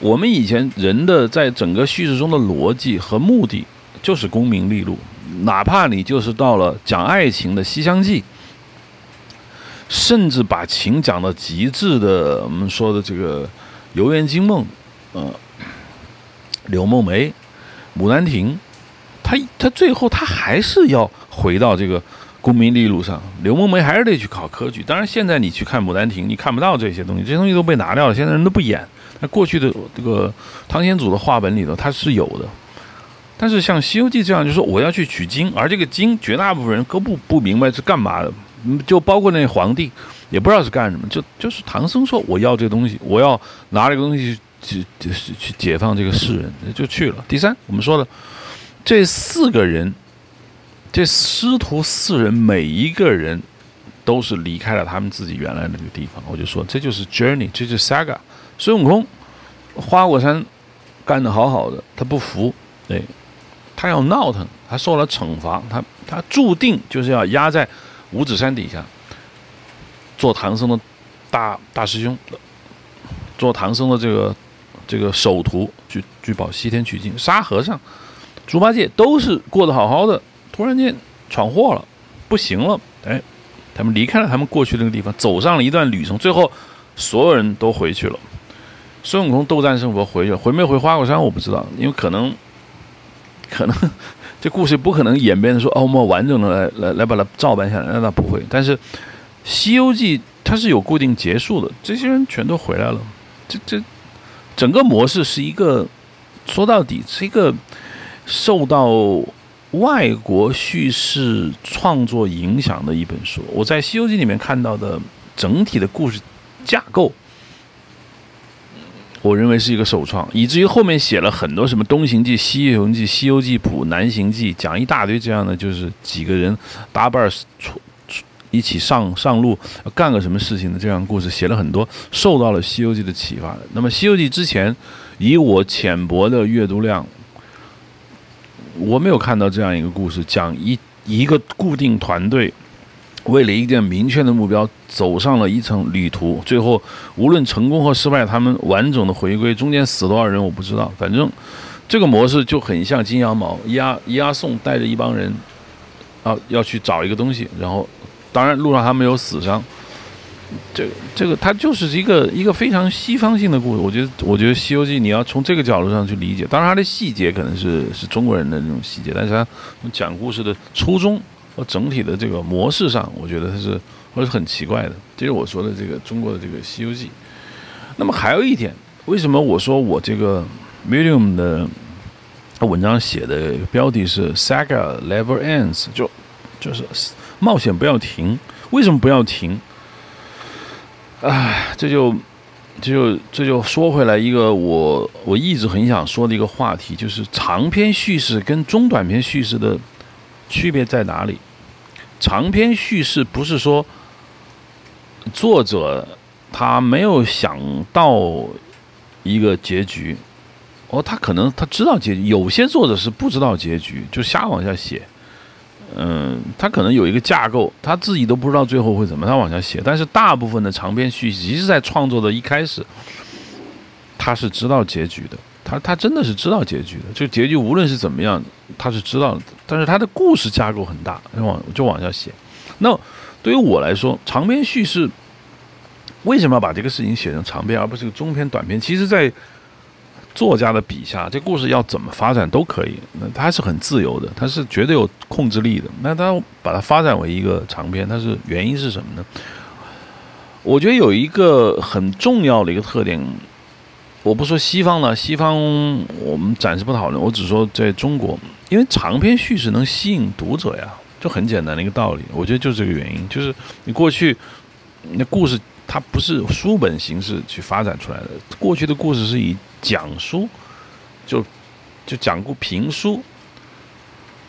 S1: 我们以前人的在整个叙事中的逻辑和目的就是功名利禄。哪怕你就是到了讲爱情的《西厢记》，甚至把情讲到极致的，我们说的这个《游园惊梦》，呃，柳梦梅、牡丹亭，他他最后他还是要回到这个功名利禄上。柳梦梅还是得去考科举。当然，现在你去看《牡丹亭》，你看不到这些东西，这些东西都被拿掉了。现在人都不演。那过去的这个汤显祖的话本里头，它是有的。但是像《西游记》这样，就是说我要去取经，而这个经绝大部分人都不不明白是干嘛的，就包括那皇帝也不知道是干什么，就就是唐僧说我要这个东西，我要拿这个东西就就是去解放这个世人，就去了。第三，我们说的这四个人，这师徒四人每一个人都是离开了他们自己原来那个地方，我就说这就是 journey，这就是 saga。孙悟空花果山干得好好的，他不服，对。他要闹腾，他受了惩罚，他他注定就是要压在五指山底下，做唐僧的大大师兄，做唐僧的这个这个首徒，去去保西天取经。沙和尚、猪八戒都是过得好好的，突然间闯祸了，不行了，哎，他们离开了他们过去那个地方，走上了一段旅程，最后所有人都回去了。孙悟空斗战胜佛回去了，回没回花果山我不知道，因为可能。可能这故事不可能演变的说哦，我们完整的来来来把它照搬下来，那那不会。但是《西游记》它是有固定结束的，这些人全都回来了。这这整个模式是一个说到底是一个受到外国叙事创作影响的一本书。我在《西游记》里面看到的整体的故事架构，我认为是一个首创，以至于后面写了很多什么《东行记》《西游记》《西游记谱》《南行记》，讲一大堆这样的，就是几个人搭伴出一起上上路干个什么事情的这样故事，写了很多，受到了《西游记》的启发。那么《西游记》之前，以我浅薄的阅读量，我没有看到这样一个故事，讲一一个固定团队。为了一个明确的目标，走上了一程旅途。最后，无论成功和失败，他们完整的回归。中间死多少人我不知道，反正这个模式就很像金羊毛。押押送带着一帮人，啊，要去找一个东西。然后，当然路上还没有死伤。这这个它就是一个一个非常西方性的故事。我觉得，我觉得《西游记》你要从这个角度上去理解。当然，它的细节可能是是中国人的那种细节，但是它讲故事的初衷。和整体的这个模式上，我觉得它是，或者很奇怪的。这是我说的这个中国的这个《西游记》。那么还有一点，为什么我说我这个 Medium 的文章写的标题是 Saga Never Ends，就就是冒险不要停。为什么不要停？唉，这就这就这就说回来一个我我一直很想说的一个话题，就是长篇叙事跟中短篇叙事的。区别在哪里？长篇叙事不是说作者他没有想到一个结局，哦，他可能他知道结局。有些作者是不知道结局，就瞎往下写。嗯，他可能有一个架构，他自己都不知道最后会怎么，他往下写。但是大部分的长篇叙事，其实在创作的一开始，他是知道结局的。他他真的是知道结局的，就结局无论是怎么样，他是知道。但是他的故事架构很大，就往就往下写。那对于我来说，长篇叙事为什么要把这个事情写成长篇，而不是个中篇、短篇？其实，在作家的笔下，这故事要怎么发展都可以，那他是很自由的，他是绝对有控制力的。那他把它发展为一个长篇，它是原因是什么呢？我觉得有一个很重要的一个特点。我不说西方了，西方我们暂时不讨论。我只说在中国，因为长篇叙事能吸引读者呀，就很简单的一个道理。我觉得就是这个原因，就是你过去那故事它不是书本形式去发展出来的，过去的故事是以讲书，就就讲过评书。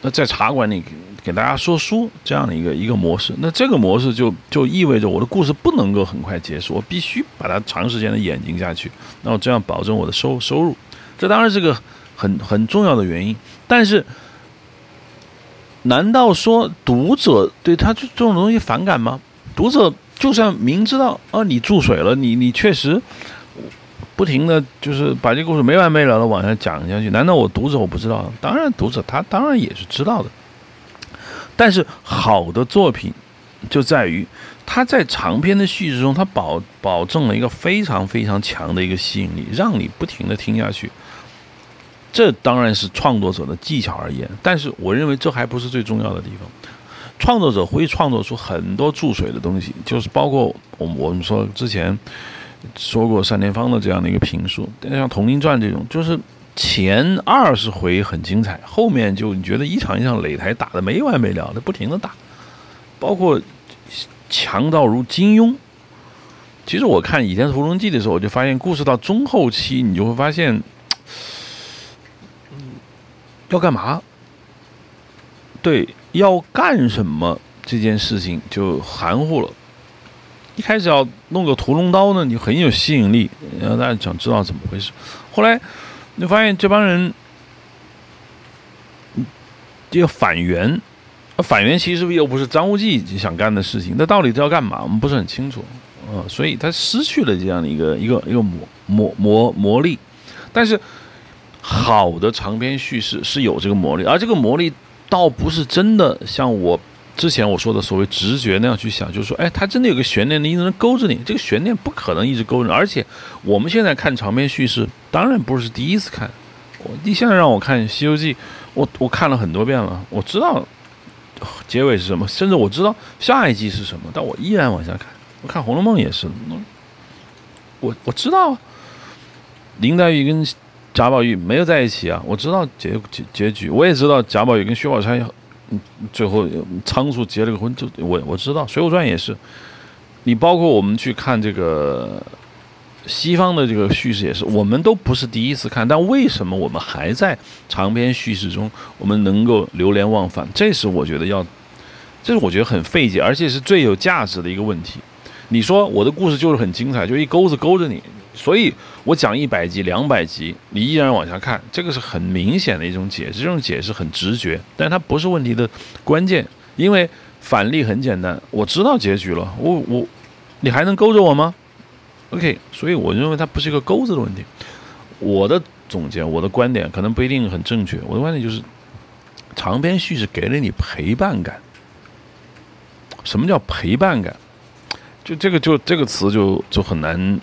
S1: 那在茶馆里给大家说书这样的一个一个模式，那这个模式就就意味着我的故事不能够很快结束，我必须把它长时间的演进下去，那我这样保证我的收收入，这当然是个很很重要的原因。但是，难道说读者对他这这种东西反感吗？读者就算明知道啊，你注水了，你你确实。不停的就是把这个故事没完没了的往下讲下去，难道我读者我不知道？当然，读者他当然也是知道的。但是好的作品就在于他在长篇的叙事中，他保保证了一个非常非常强的一个吸引力，让你不停的听下去。这当然是创作者的技巧而言，但是我认为这还不是最重要的地方。创作者会创作出很多注水的东西，就是包括我我们说之前。说过单田芳的这样的一个评述，像《铜陵传》这种，就是前二十回很精彩，后面就你觉得一场一场擂台打的没完没了的，不停的打，包括强到如金庸。其实我看《倚天屠龙记》的时候，我就发现故事到中后期，你就会发现，要干嘛？对，要干什么这件事情就含糊了。一开始要弄个屠龙刀呢，你很有吸引力，然后大家想知道怎么回事。后来你发现这帮人要反元，反元其实又不是张无忌想干的事情，那到底是要干嘛？我们不是很清楚啊，所以他失去了这样的一个一个一个魔魔魔魔力。但是好的长篇叙事是有这个魔力，而这个魔力倒不是真的像我。之前我说的所谓直觉那样去想，就是说，哎，它真的有个悬念，你一直能勾着你。这个悬念不可能一直勾着，而且我们现在看长篇叙事，当然不是第一次看。我你现在让我看《西游记》，我我看了很多遍了，我知道结尾是什么，甚至我知道下一季是什么，但我依然往下看。我看《红楼梦》也是，我我知道林黛玉跟贾宝玉没有在一起啊，我知道结结结局，我也知道贾宝玉跟薛宝钗。最后仓促结了个婚，就我我知道《水浒传》也是。你包括我们去看这个西方的这个叙事也是，我们都不是第一次看，但为什么我们还在长篇叙事中，我们能够流连忘返？这是我觉得要，这是我觉得很费解，而且是最有价值的一个问题。你说我的故事就是很精彩，就一钩子勾着你，所以我讲一百集、两百集，你依然往下看，这个是很明显的一种解释，这种解释很直觉，但它不是问题的关键，因为反例很简单，我知道结局了，我我，你还能勾着我吗？OK，所以我认为它不是一个钩子的问题。我的总结，我的观点可能不一定很正确。我的观点就是，长篇叙事给了你陪伴感。什么叫陪伴感？就这个，就这个词就就很难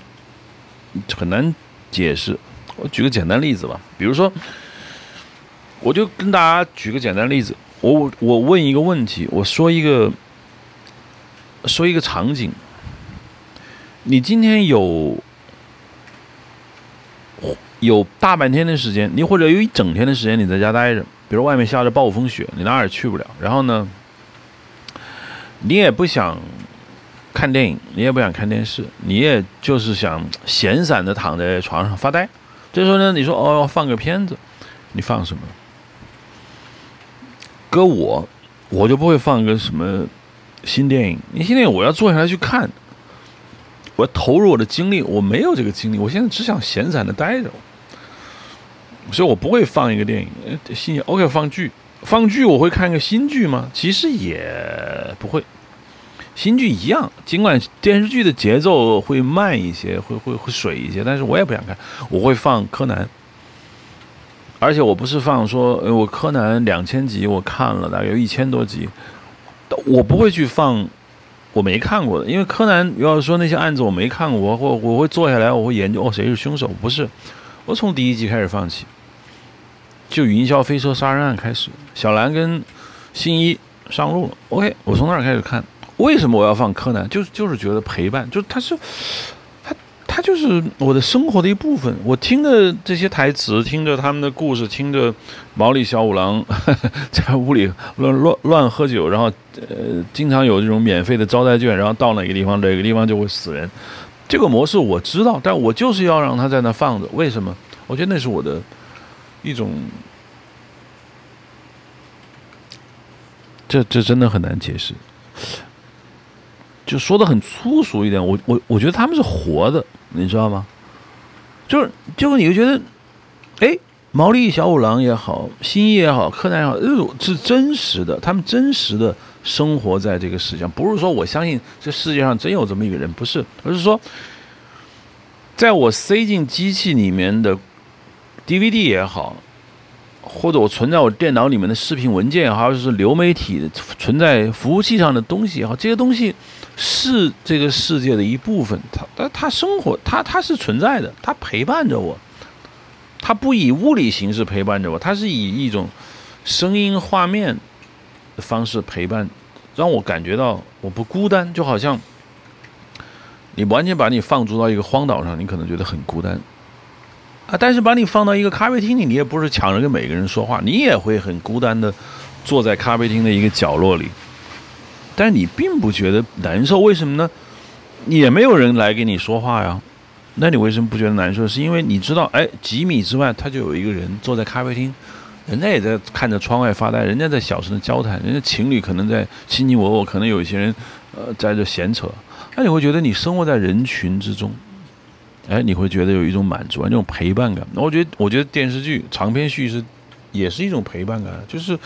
S1: 很难解释。我举个简单例子吧，比如说，我就跟大家举个简单例子。我我问一个问题，我说一个说一个场景。你今天有有大半天的时间，你或者有一整天的时间你在家待着，比如外面下着暴风雪，你哪儿也去不了。然后呢，你也不想看电影，你也不想看电视，你也就是想闲散的躺在床上发呆。这时候呢，你说哦，放个片子，你放什么？搁我，我就不会放个什么新电影。你新电影我要坐下来去看。我要投入我的精力，我没有这个精力，我现在只想闲散的待着，所以我不会放一个电影。新 OK 放剧，放剧我会看个新剧吗？其实也不会，新剧一样，尽管电视剧的节奏会慢一些，会会会水一些，但是我也不想看。我会放柯南，而且我不是放说，我柯南两千集我看了，大概有一千多集，我不会去放。我没看过的，因为柯南要是说那些案子我没看过，我我我会坐下来，我会研究哦谁是凶手。不是，我从第一集开始放起，就云霄飞车杀人案开始，小兰跟新一上路了。OK，我从那儿开始看。为什么我要放柯南？就是就是觉得陪伴，就是他是。它就是我的生活的一部分。我听着这些台词，听着他们的故事，听着毛利小五郎 在屋里乱乱乱喝酒，然后呃，经常有这种免费的招待券，然后到哪个地方，哪个地方就会死人。这个模式我知道，但我就是要让他在那放着。为什么？我觉得那是我的一种，这这真的很难解释。就说的很粗俗一点，我我我觉得他们是活的。你知道吗？就是就是，你就觉得，哎，毛利小五郎也好，新一也好，柯南也好，是真实的，他们真实的生活在这个世界上。不是说我相信这世界上真有这么一个人，不是，而是说，在我塞进机器里面的 DVD 也好，或者我存在我电脑里面的视频文件也好，就是流媒体存在服务器上的东西也好，这些东西。是这个世界的一部分，他他他生活，他他是存在的，他陪伴着我，他不以物理形式陪伴着我，他是以一种声音、画面的方式陪伴，让我感觉到我不孤单，就好像你完全把你放逐到一个荒岛上，你可能觉得很孤单啊，但是把你放到一个咖啡厅里，你也不是抢着跟每个人说话，你也会很孤单的坐在咖啡厅的一个角落里。但你并不觉得难受，为什么呢？也没有人来跟你说话呀，那你为什么不觉得难受？是因为你知道，哎，几米之外他就有一个人坐在咖啡厅，人家也在看着窗外发呆，人家在小声的交谈，人家情侣可能在卿卿我我，可能有一些人呃在这闲扯，那你会觉得你生活在人群之中，哎，你会觉得有一种满足啊，那种陪伴感。我觉得，我觉得电视剧长篇叙事也是一种陪伴感，就是。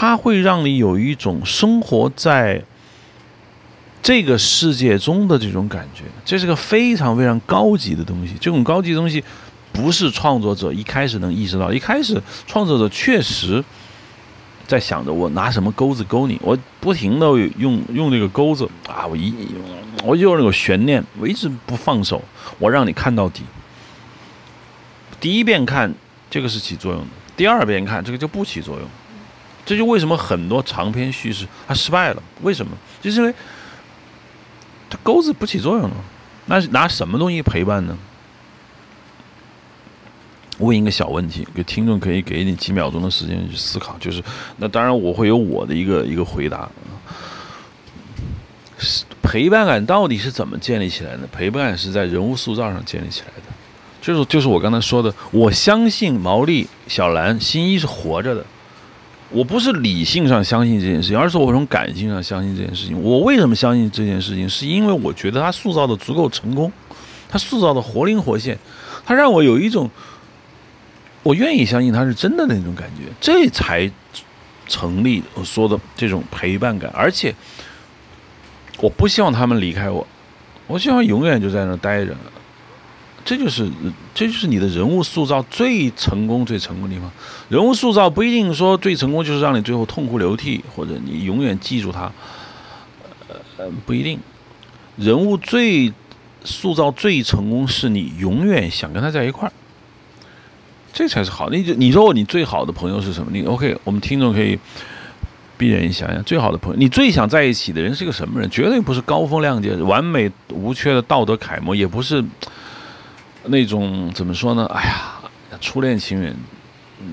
S1: 它会让你有一种生活在这个世界中的这种感觉，这是个非常非常高级的东西。这种高级的东西不是创作者一开始能意识到，一开始创作者确实在想着我拿什么钩子勾你，我不停的用用这个钩子啊，我一我就那个悬念，我一直不放手，我让你看到底。第一遍看这个是起作用的，第二遍看这个就不起作用。这就为什么很多长篇叙事它失败了？为什么？就是因为它钩子不起作用了。那拿什么东西陪伴呢？问一个小问题，给听众可以给你几秒钟的时间去思考。就是那当然我会有我的一个一个回答。陪伴感到底是怎么建立起来的？陪伴感是在人物塑造上建立起来的，就是就是我刚才说的，我相信毛利、小兰、新一是活着的。我不是理性上相信这件事情，而是我从感性上相信这件事情。我为什么相信这件事情？是因为我觉得他塑造的足够成功，他塑造的活灵活现，他让我有一种我愿意相信他是真的那种感觉，这才成立我说的这种陪伴感。而且，我不希望他们离开我，我希望永远就在那待着。这就是，这就是你的人物塑造最成功、最成功的地方。人物塑造不一定说最成功就是让你最后痛哭流涕，或者你永远记住他。呃，不一定。人物最塑造最成功，是你永远想跟他在一块儿，这才是好。你你说你最好的朋友是什么？你 OK？我们听众可以闭眼想想，最好的朋友，你最想在一起的人是个什么人？绝对不是高风亮节、完美无缺的道德楷模，也不是。那种怎么说呢？哎呀，初恋情人，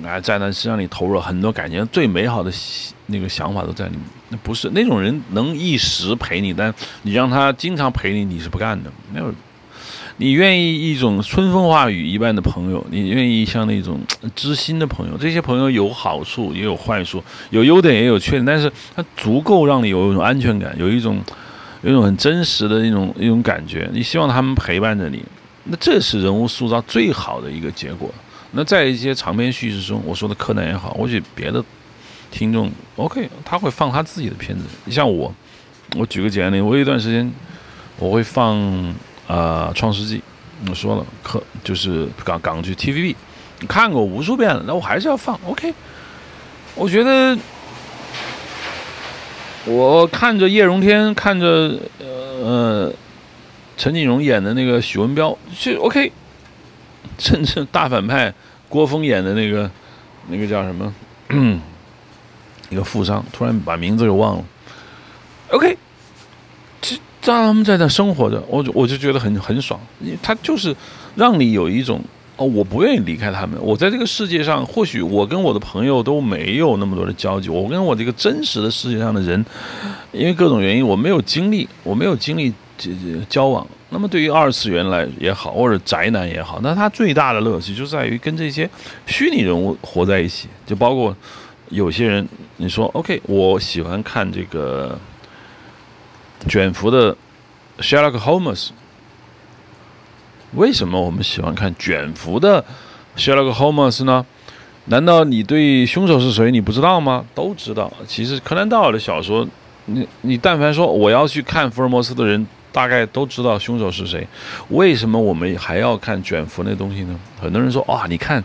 S1: 啊，在那是让你投入了很多感情，最美好的那个想法都在里面。那不是那种人能一时陪你，但你让他经常陪你，你是不干的。没有，你愿意一种春风化雨一般的朋友，你愿意像那种知心的朋友。这些朋友有好处也有坏处，有优点也有缺点，但是他足够让你有一种安全感，有一种有一种很真实的那种一种感觉。你希望他们陪伴着你。那这是人物塑造最好的一个结果。那在一些长篇叙事中，我说的柯南也好，或许别的听众 OK，他会放他自己的片子。你像我，我举个简单的，我有一段时间我会放啊《创世纪》，我说了，可就是港港剧 TVB，看过无数遍了，那我还是要放 OK。我觉得我看着叶荣添，看着呃。陈锦荣演的那个许文彪就 OK，甚至大反派郭峰演的那个那个叫什么一个富商，突然把名字给忘了。OK，这让他们在那生活着，我我就觉得很很爽。他就是让你有一种哦，我不愿意离开他们。我在这个世界上，或许我跟我的朋友都没有那么多的交集，我跟我这个真实的世界上的人，因为各种原因，我没有经历，我没有经历。这这交往，那么对于二次元来也好，或者宅男也好，那他最大的乐趣就在于跟这些虚拟人物活在一起。就包括有些人，你说 OK，我喜欢看这个卷福的 Sherlock Holmes。为什么我们喜欢看卷福的 Sherlock Holmes 呢？难道你对凶手是谁你不知道吗？都知道。其实柯南道尔的小说，你你但凡说我要去看福尔摩斯的人。大概都知道凶手是谁，为什么我们还要看卷福那东西呢？很多人说啊，你看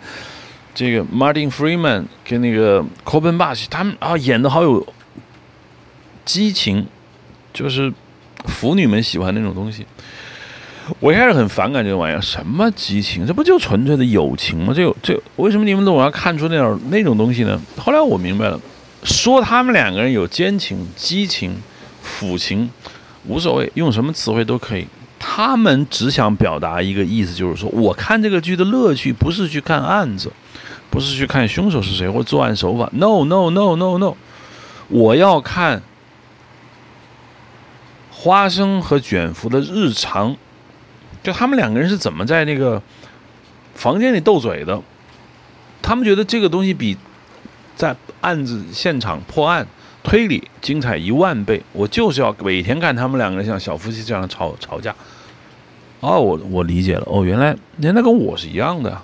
S1: 这个 Martin Freeman 跟那个 c o b e n b a s h 他们啊演的好有激情，就是腐女们喜欢那种东西。我一开始很反感这个玩意儿，什么激情？这不就纯粹的友情吗？这这为什么你们总要看出那种那种东西呢？后来我明白了，说他们两个人有奸情、激情、腐情。无所谓，用什么词汇都可以。他们只想表达一个意思，就是说，我看这个剧的乐趣不是去看案子，不是去看凶手是谁或作案手法。No，No，No，No，No，我要看花生和卷福的日常，就他们两个人是怎么在那个房间里斗嘴的。他们觉得这个东西比在案子现场破案。推理精彩一万倍，我就是要每天看他们两个人像小夫妻这样吵吵架。哦，我我理解了，哦，原来原来跟我是一样的，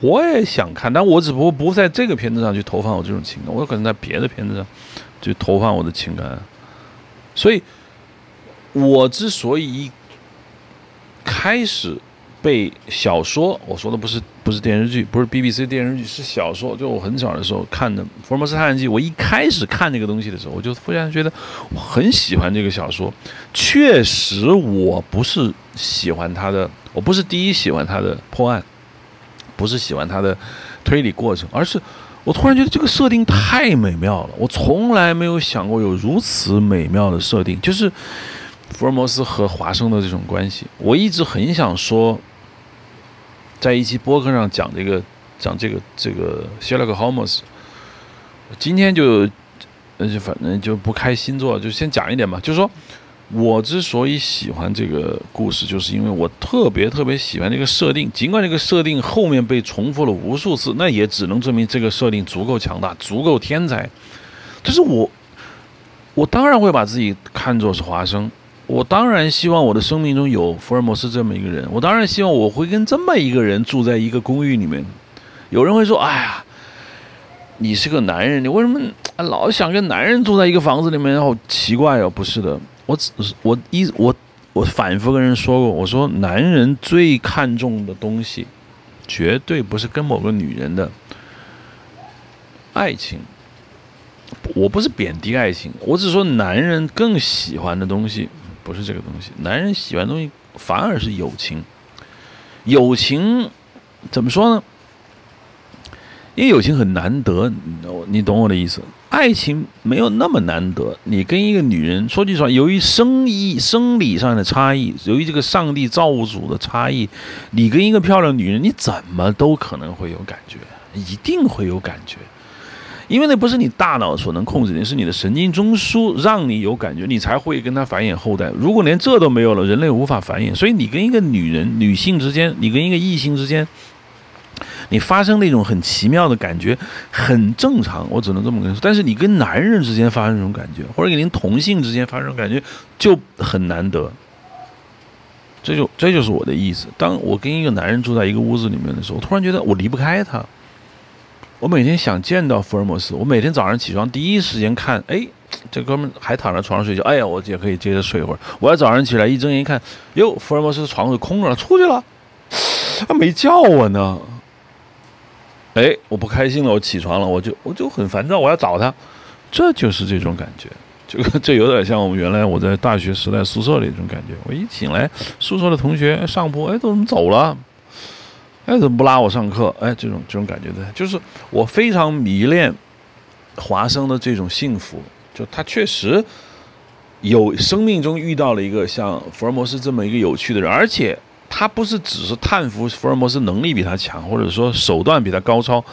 S1: 我也想看，但我只不过不在这个片子上去投放我这种情感，我可能在别的片子上去投放我的情感。所以，我之所以一开始。被小说，我说的不是不是电视剧，不是 BBC 电视剧，是小说。就我很小的时候看的《福尔摩斯探案记》，我一开始看那个东西的时候，我就忽然觉得我很喜欢这个小说。确实，我不是喜欢他的，我不是第一喜欢他的破案，不是喜欢他的推理过程，而是我突然觉得这个设定太美妙了。我从来没有想过有如此美妙的设定，就是福尔摩斯和华生的这种关系。我一直很想说。在一期播客上讲这个，讲这个这个 Sherlock Holmes，今天就，那就反正就不开新作，就先讲一点吧。就是说，我之所以喜欢这个故事，就是因为我特别特别喜欢这个设定。尽管这个设定后面被重复了无数次，那也只能证明这个设定足够强大，足够天才。但是我，我当然会把自己看作是华生。我当然希望我的生命中有福尔摩斯这么一个人。我当然希望我会跟这么一个人住在一个公寓里面。有人会说：“哎呀，你是个男人，你为什么老想跟男人住在一个房子里面？好奇怪哦！”不是的。我只我一我我反复跟人说过，我说男人最看重的东西，绝对不是跟某个女人的爱情。我不是贬低爱情，我只说男人更喜欢的东西不是这个东西。男人喜欢东西反而是友情。友情怎么说呢？因为友情很难得，你懂我的意思。爱情没有那么难得。你跟一个女人，说句实话，由于生意生理上的差异，由于这个上帝造物主的差异，你跟一个漂亮女人，你怎么都可能会有感觉，一定会有感觉。因为那不是你大脑所能控制的，是你的神经中枢让你有感觉，你才会跟他繁衍后代。如果连这都没有了，人类无法繁衍。所以你跟一个女人、女性之间，你跟一个异性之间。你发生那种很奇妙的感觉，很正常，我只能这么跟你说。但是你跟男人之间发生这种感觉，或者跟您同性之间发生感觉，就很难得。这就这就是我的意思。当我跟一个男人住在一个屋子里面的时候，突然觉得我离不开他。我每天想见到福尔摩斯，我每天早上起床第一时间看，哎，这哥们还躺在床上睡觉，哎呀，我也可以接着睡一会儿。我要早上起来一睁眼一看，哟，福尔摩斯的床是空着，出去了，他 没叫我呢。哎，我不开心了，我起床了，我就我就很烦躁，我要找他，这就是这种感觉，这个 这有点像我们原来我在大学时代宿舍里这种感觉。我一醒来，宿舍的同学上铺，哎，都怎么走了？哎，怎么不拉我上课？哎，这种这种感觉的，就是我非常迷恋华生的这种幸福，就他确实有生命中遇到了一个像福尔摩斯这么一个有趣的人，而且。他不是只是叹服福尔摩斯能力比他强，或者说手段比他高超，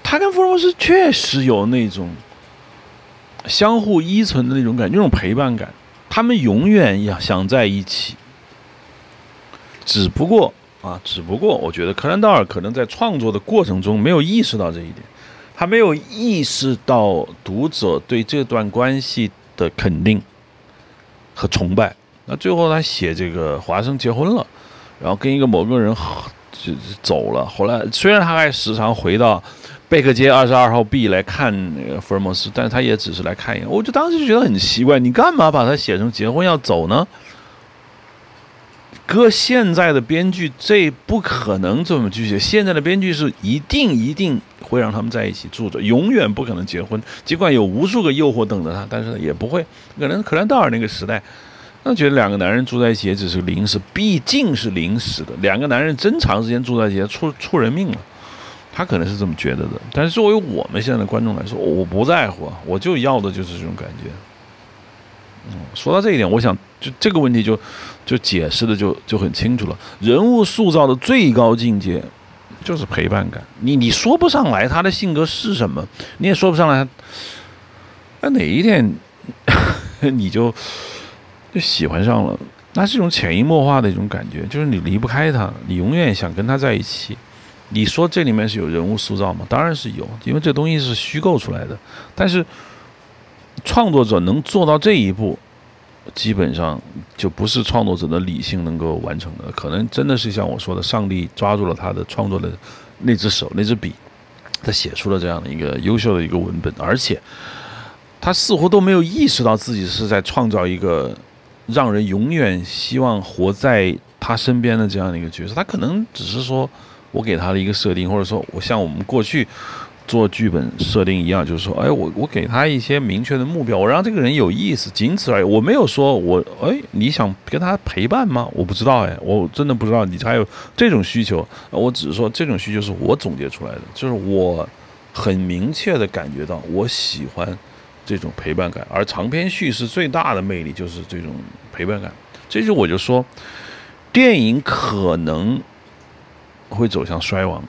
S1: 他跟福尔摩斯确实有那种相互依存的那种感觉，那种陪伴感。他们永远要想在一起，只不过啊，只不过我觉得柯南道尔可能在创作的过程中没有意识到这一点，他没有意识到读者对这段关系的肯定和崇拜。那最后他写这个华生结婚了，然后跟一个某个人就走了。后来虽然他还时常回到贝克街二十二号 B 来看那个福尔摩斯，但是他也只是来看一眼。我就当时就觉得很奇怪，你干嘛把他写成结婚要走呢？搁现在的编剧，这不可能这么去写。现在的编剧是一定一定会让他们在一起住着，永远不可能结婚。尽管有无数个诱惑等着他，但是也不会。可能可兰道尔那个时代。那觉得两个男人住在一起也只是临时，毕竟是临时的。两个男人真长时间住在一起，出出人命了。他可能是这么觉得的。但是作为我们现在的观众来说，我不在乎，我就要的就是这种感觉。嗯，说到这一点，我想就这个问题就就解释的就就很清楚了。人物塑造的最高境界就是陪伴感。你你说不上来他的性格是什么，你也说不上来。那哪一点 你就？就喜欢上了，那是一种潜移默化的一种感觉，就是你离不开他，你永远想跟他在一起。你说这里面是有人物塑造吗？当然是有，因为这东西是虚构出来的。但是创作者能做到这一步，基本上就不是创作者的理性能够完成的。可能真的是像我说的，上帝抓住了他的创作的那只手、那支笔，他写出了这样的一个优秀的一个文本，而且他似乎都没有意识到自己是在创造一个。让人永远希望活在他身边的这样的一个角色，他可能只是说，我给他的一个设定，或者说我像我们过去做剧本设定一样，就是说，哎，我我给他一些明确的目标，我让这个人有意思，仅此而已。我没有说我，哎，你想跟他陪伴吗？我不知道，哎，我真的不知道你还有这种需求。我只是说，这种需求是我总结出来的，就是我很明确的感觉到，我喜欢。这种陪伴感，而长篇叙事最大的魅力就是这种陪伴感。这就我就说，电影可能会走向衰亡，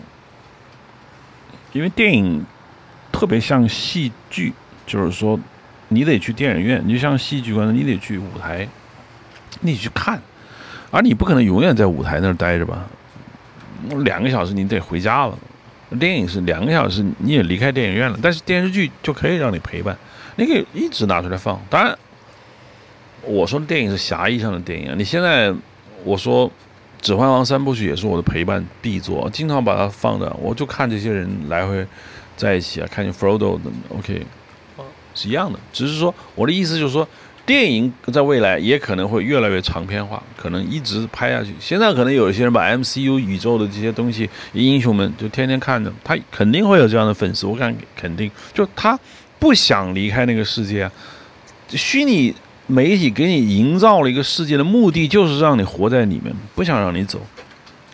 S1: 因为电影特别像戏剧，就是说，你得去电影院，你就像戏剧观众，你得去舞台，你得去看，而你不可能永远在舞台那儿待着吧？两个小时你得回家了。电影是两个小时你也离开电影院了，但是电视剧就可以让你陪伴，你可以一直拿出来放。当然，我说的电影是狭义上的电影。你现在我说《指环王》三部曲也是我的陪伴必作，经常把它放着，我就看这些人来回在一起啊，看见 Frodo 的 OK。是一样的，只是说我的意思就是说，电影在未来也可能会越来越长篇化，可能一直拍下去。现在可能有一些人把 MCU 宇宙的这些东西，英雄们就天天看着，他肯定会有这样的粉丝。我敢肯定，就他不想离开那个世界啊。虚拟媒体给你营造了一个世界的目的，就是让你活在里面，不想让你走。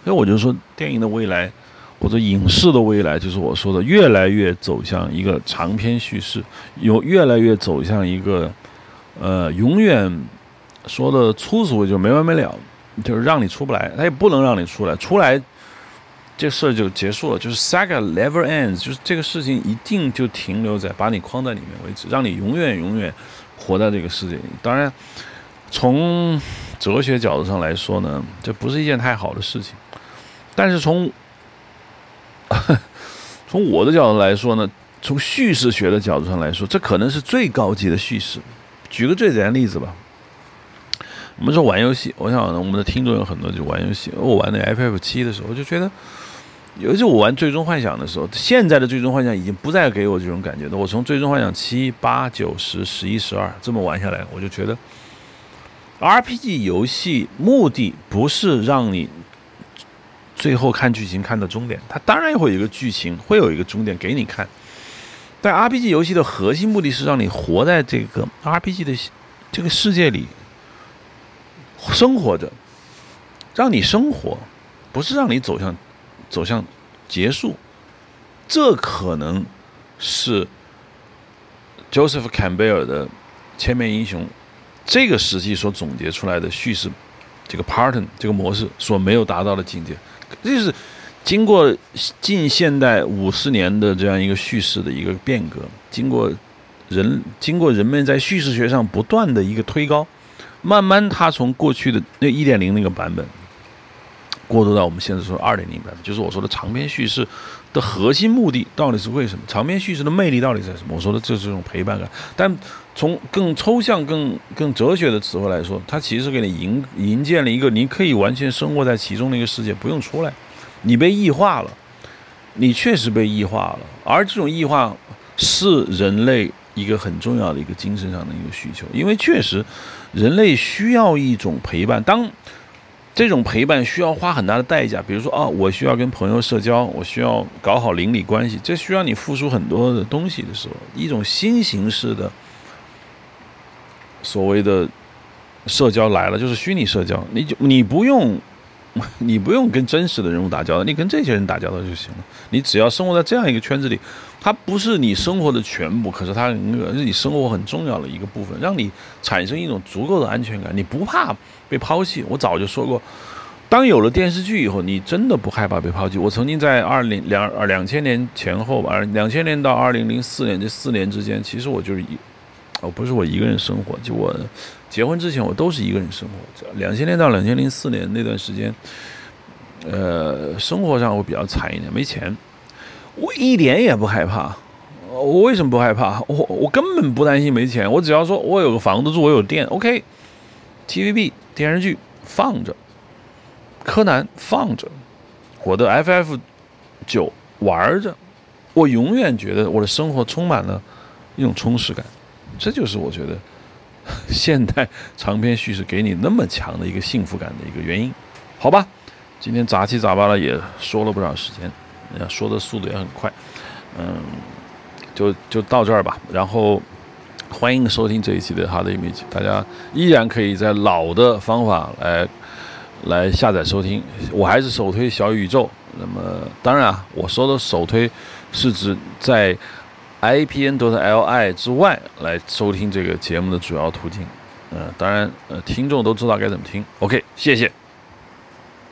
S1: 所以我就说，电影的未来。或者影视的未来，就是我说的，越来越走向一个长篇叙事，有越来越走向一个，呃，永远说的粗俗就没完没了，就是让你出不来，他也不能让你出来，出来这事儿就结束了，就是 saga never ends，就是这个事情一定就停留在把你框在里面为止，让你永远永远活在这个世界里。当然，从哲学角度上来说呢，这不是一件太好的事情，但是从 从我的角度来说呢，从叙事学的角度上来说，这可能是最高级的叙事。举个最简单例子吧，我们说玩游戏，我想我们的听众有很多就玩游戏。我玩那 FF 七的时候，就觉得，尤其我玩《最终幻想》的时候，现在的《最终幻想》已经不再给我这种感觉了。我从《最终幻想》七、八、九、十、十一、十二这么玩下来，我就觉得，RPG 游戏目的不是让你。最后看剧情看到终点，它当然会有一个剧情，会有一个终点给你看。但 RPG 游戏的核心目的是让你活在这个 RPG 的这个世界里生活着，让你生活，不是让你走向走向结束。这可能是 Joseph Campbell 的《千面英雄》这个时期所总结出来的叙事这个 pattern 这个模式所没有达到的境界。这是经过近现代五十年的这样一个叙事的一个变革，经过人经过人们在叙事学上不断的一个推高，慢慢它从过去的那一点零那个版本，过渡到我们现在说二点零版本，就是我说的长篇叙事的核心目的到底是为什么？长篇叙事的魅力到底在什么？我说的就是这种陪伴感，但从更抽象、更更哲学的词汇来说，它其实给你营营建了一个你可以完全生活在其中的一个世界，不用出来。你被异化了，你确实被异化了，而这种异化是人类一个很重要的一个精神上的一个需求，因为确实人类需要一种陪伴。当这种陪伴需要花很大的代价，比如说啊，我需要跟朋友社交，我需要搞好邻里关系，这需要你付出很多的东西的时候，一种新形式的所谓的社交来了，就是虚拟社交，你就你不用。你不用跟真实的人物打交道，你跟这些人打交道就行了。你只要生活在这样一个圈子里，它不是你生活的全部，可是它是你生活很重要的一个部分，让你产生一种足够的安全感。你不怕被抛弃。我早就说过，当有了电视剧以后，你真的不害怕被抛弃。我曾经在二零两两千年前后吧，两千年到二零零四年这四年之间，其实我就是一，哦，不是我一个人生活，就我。结婚之前，我都是一个人生活。两千年到两千零四年那段时间，呃，生活上我比较惨一点，没钱。我一点也不害怕。我为什么不害怕？我我根本不担心没钱。我只要说我有个房子住，我有电，OK。TVB 电视剧放着，柯南放着，我的 FF 九玩着，我永远觉得我的生活充满了一种充实感。这就是我觉得。现代长篇叙事给你那么强的一个幸福感的一个原因，好吧？今天杂七杂八的也说了不少时间，说的速度也很快，嗯，就就到这儿吧。然后欢迎收听这一期的《Hard Image》，大家依然可以在老的方法来来下载收听。我还是首推小宇宙。那么当然啊，我说的首推是指在。IPN 都是 LI 之外来收听这个节目的主要途径，呃，当然，呃，听众都知道该怎么听。OK，谢谢。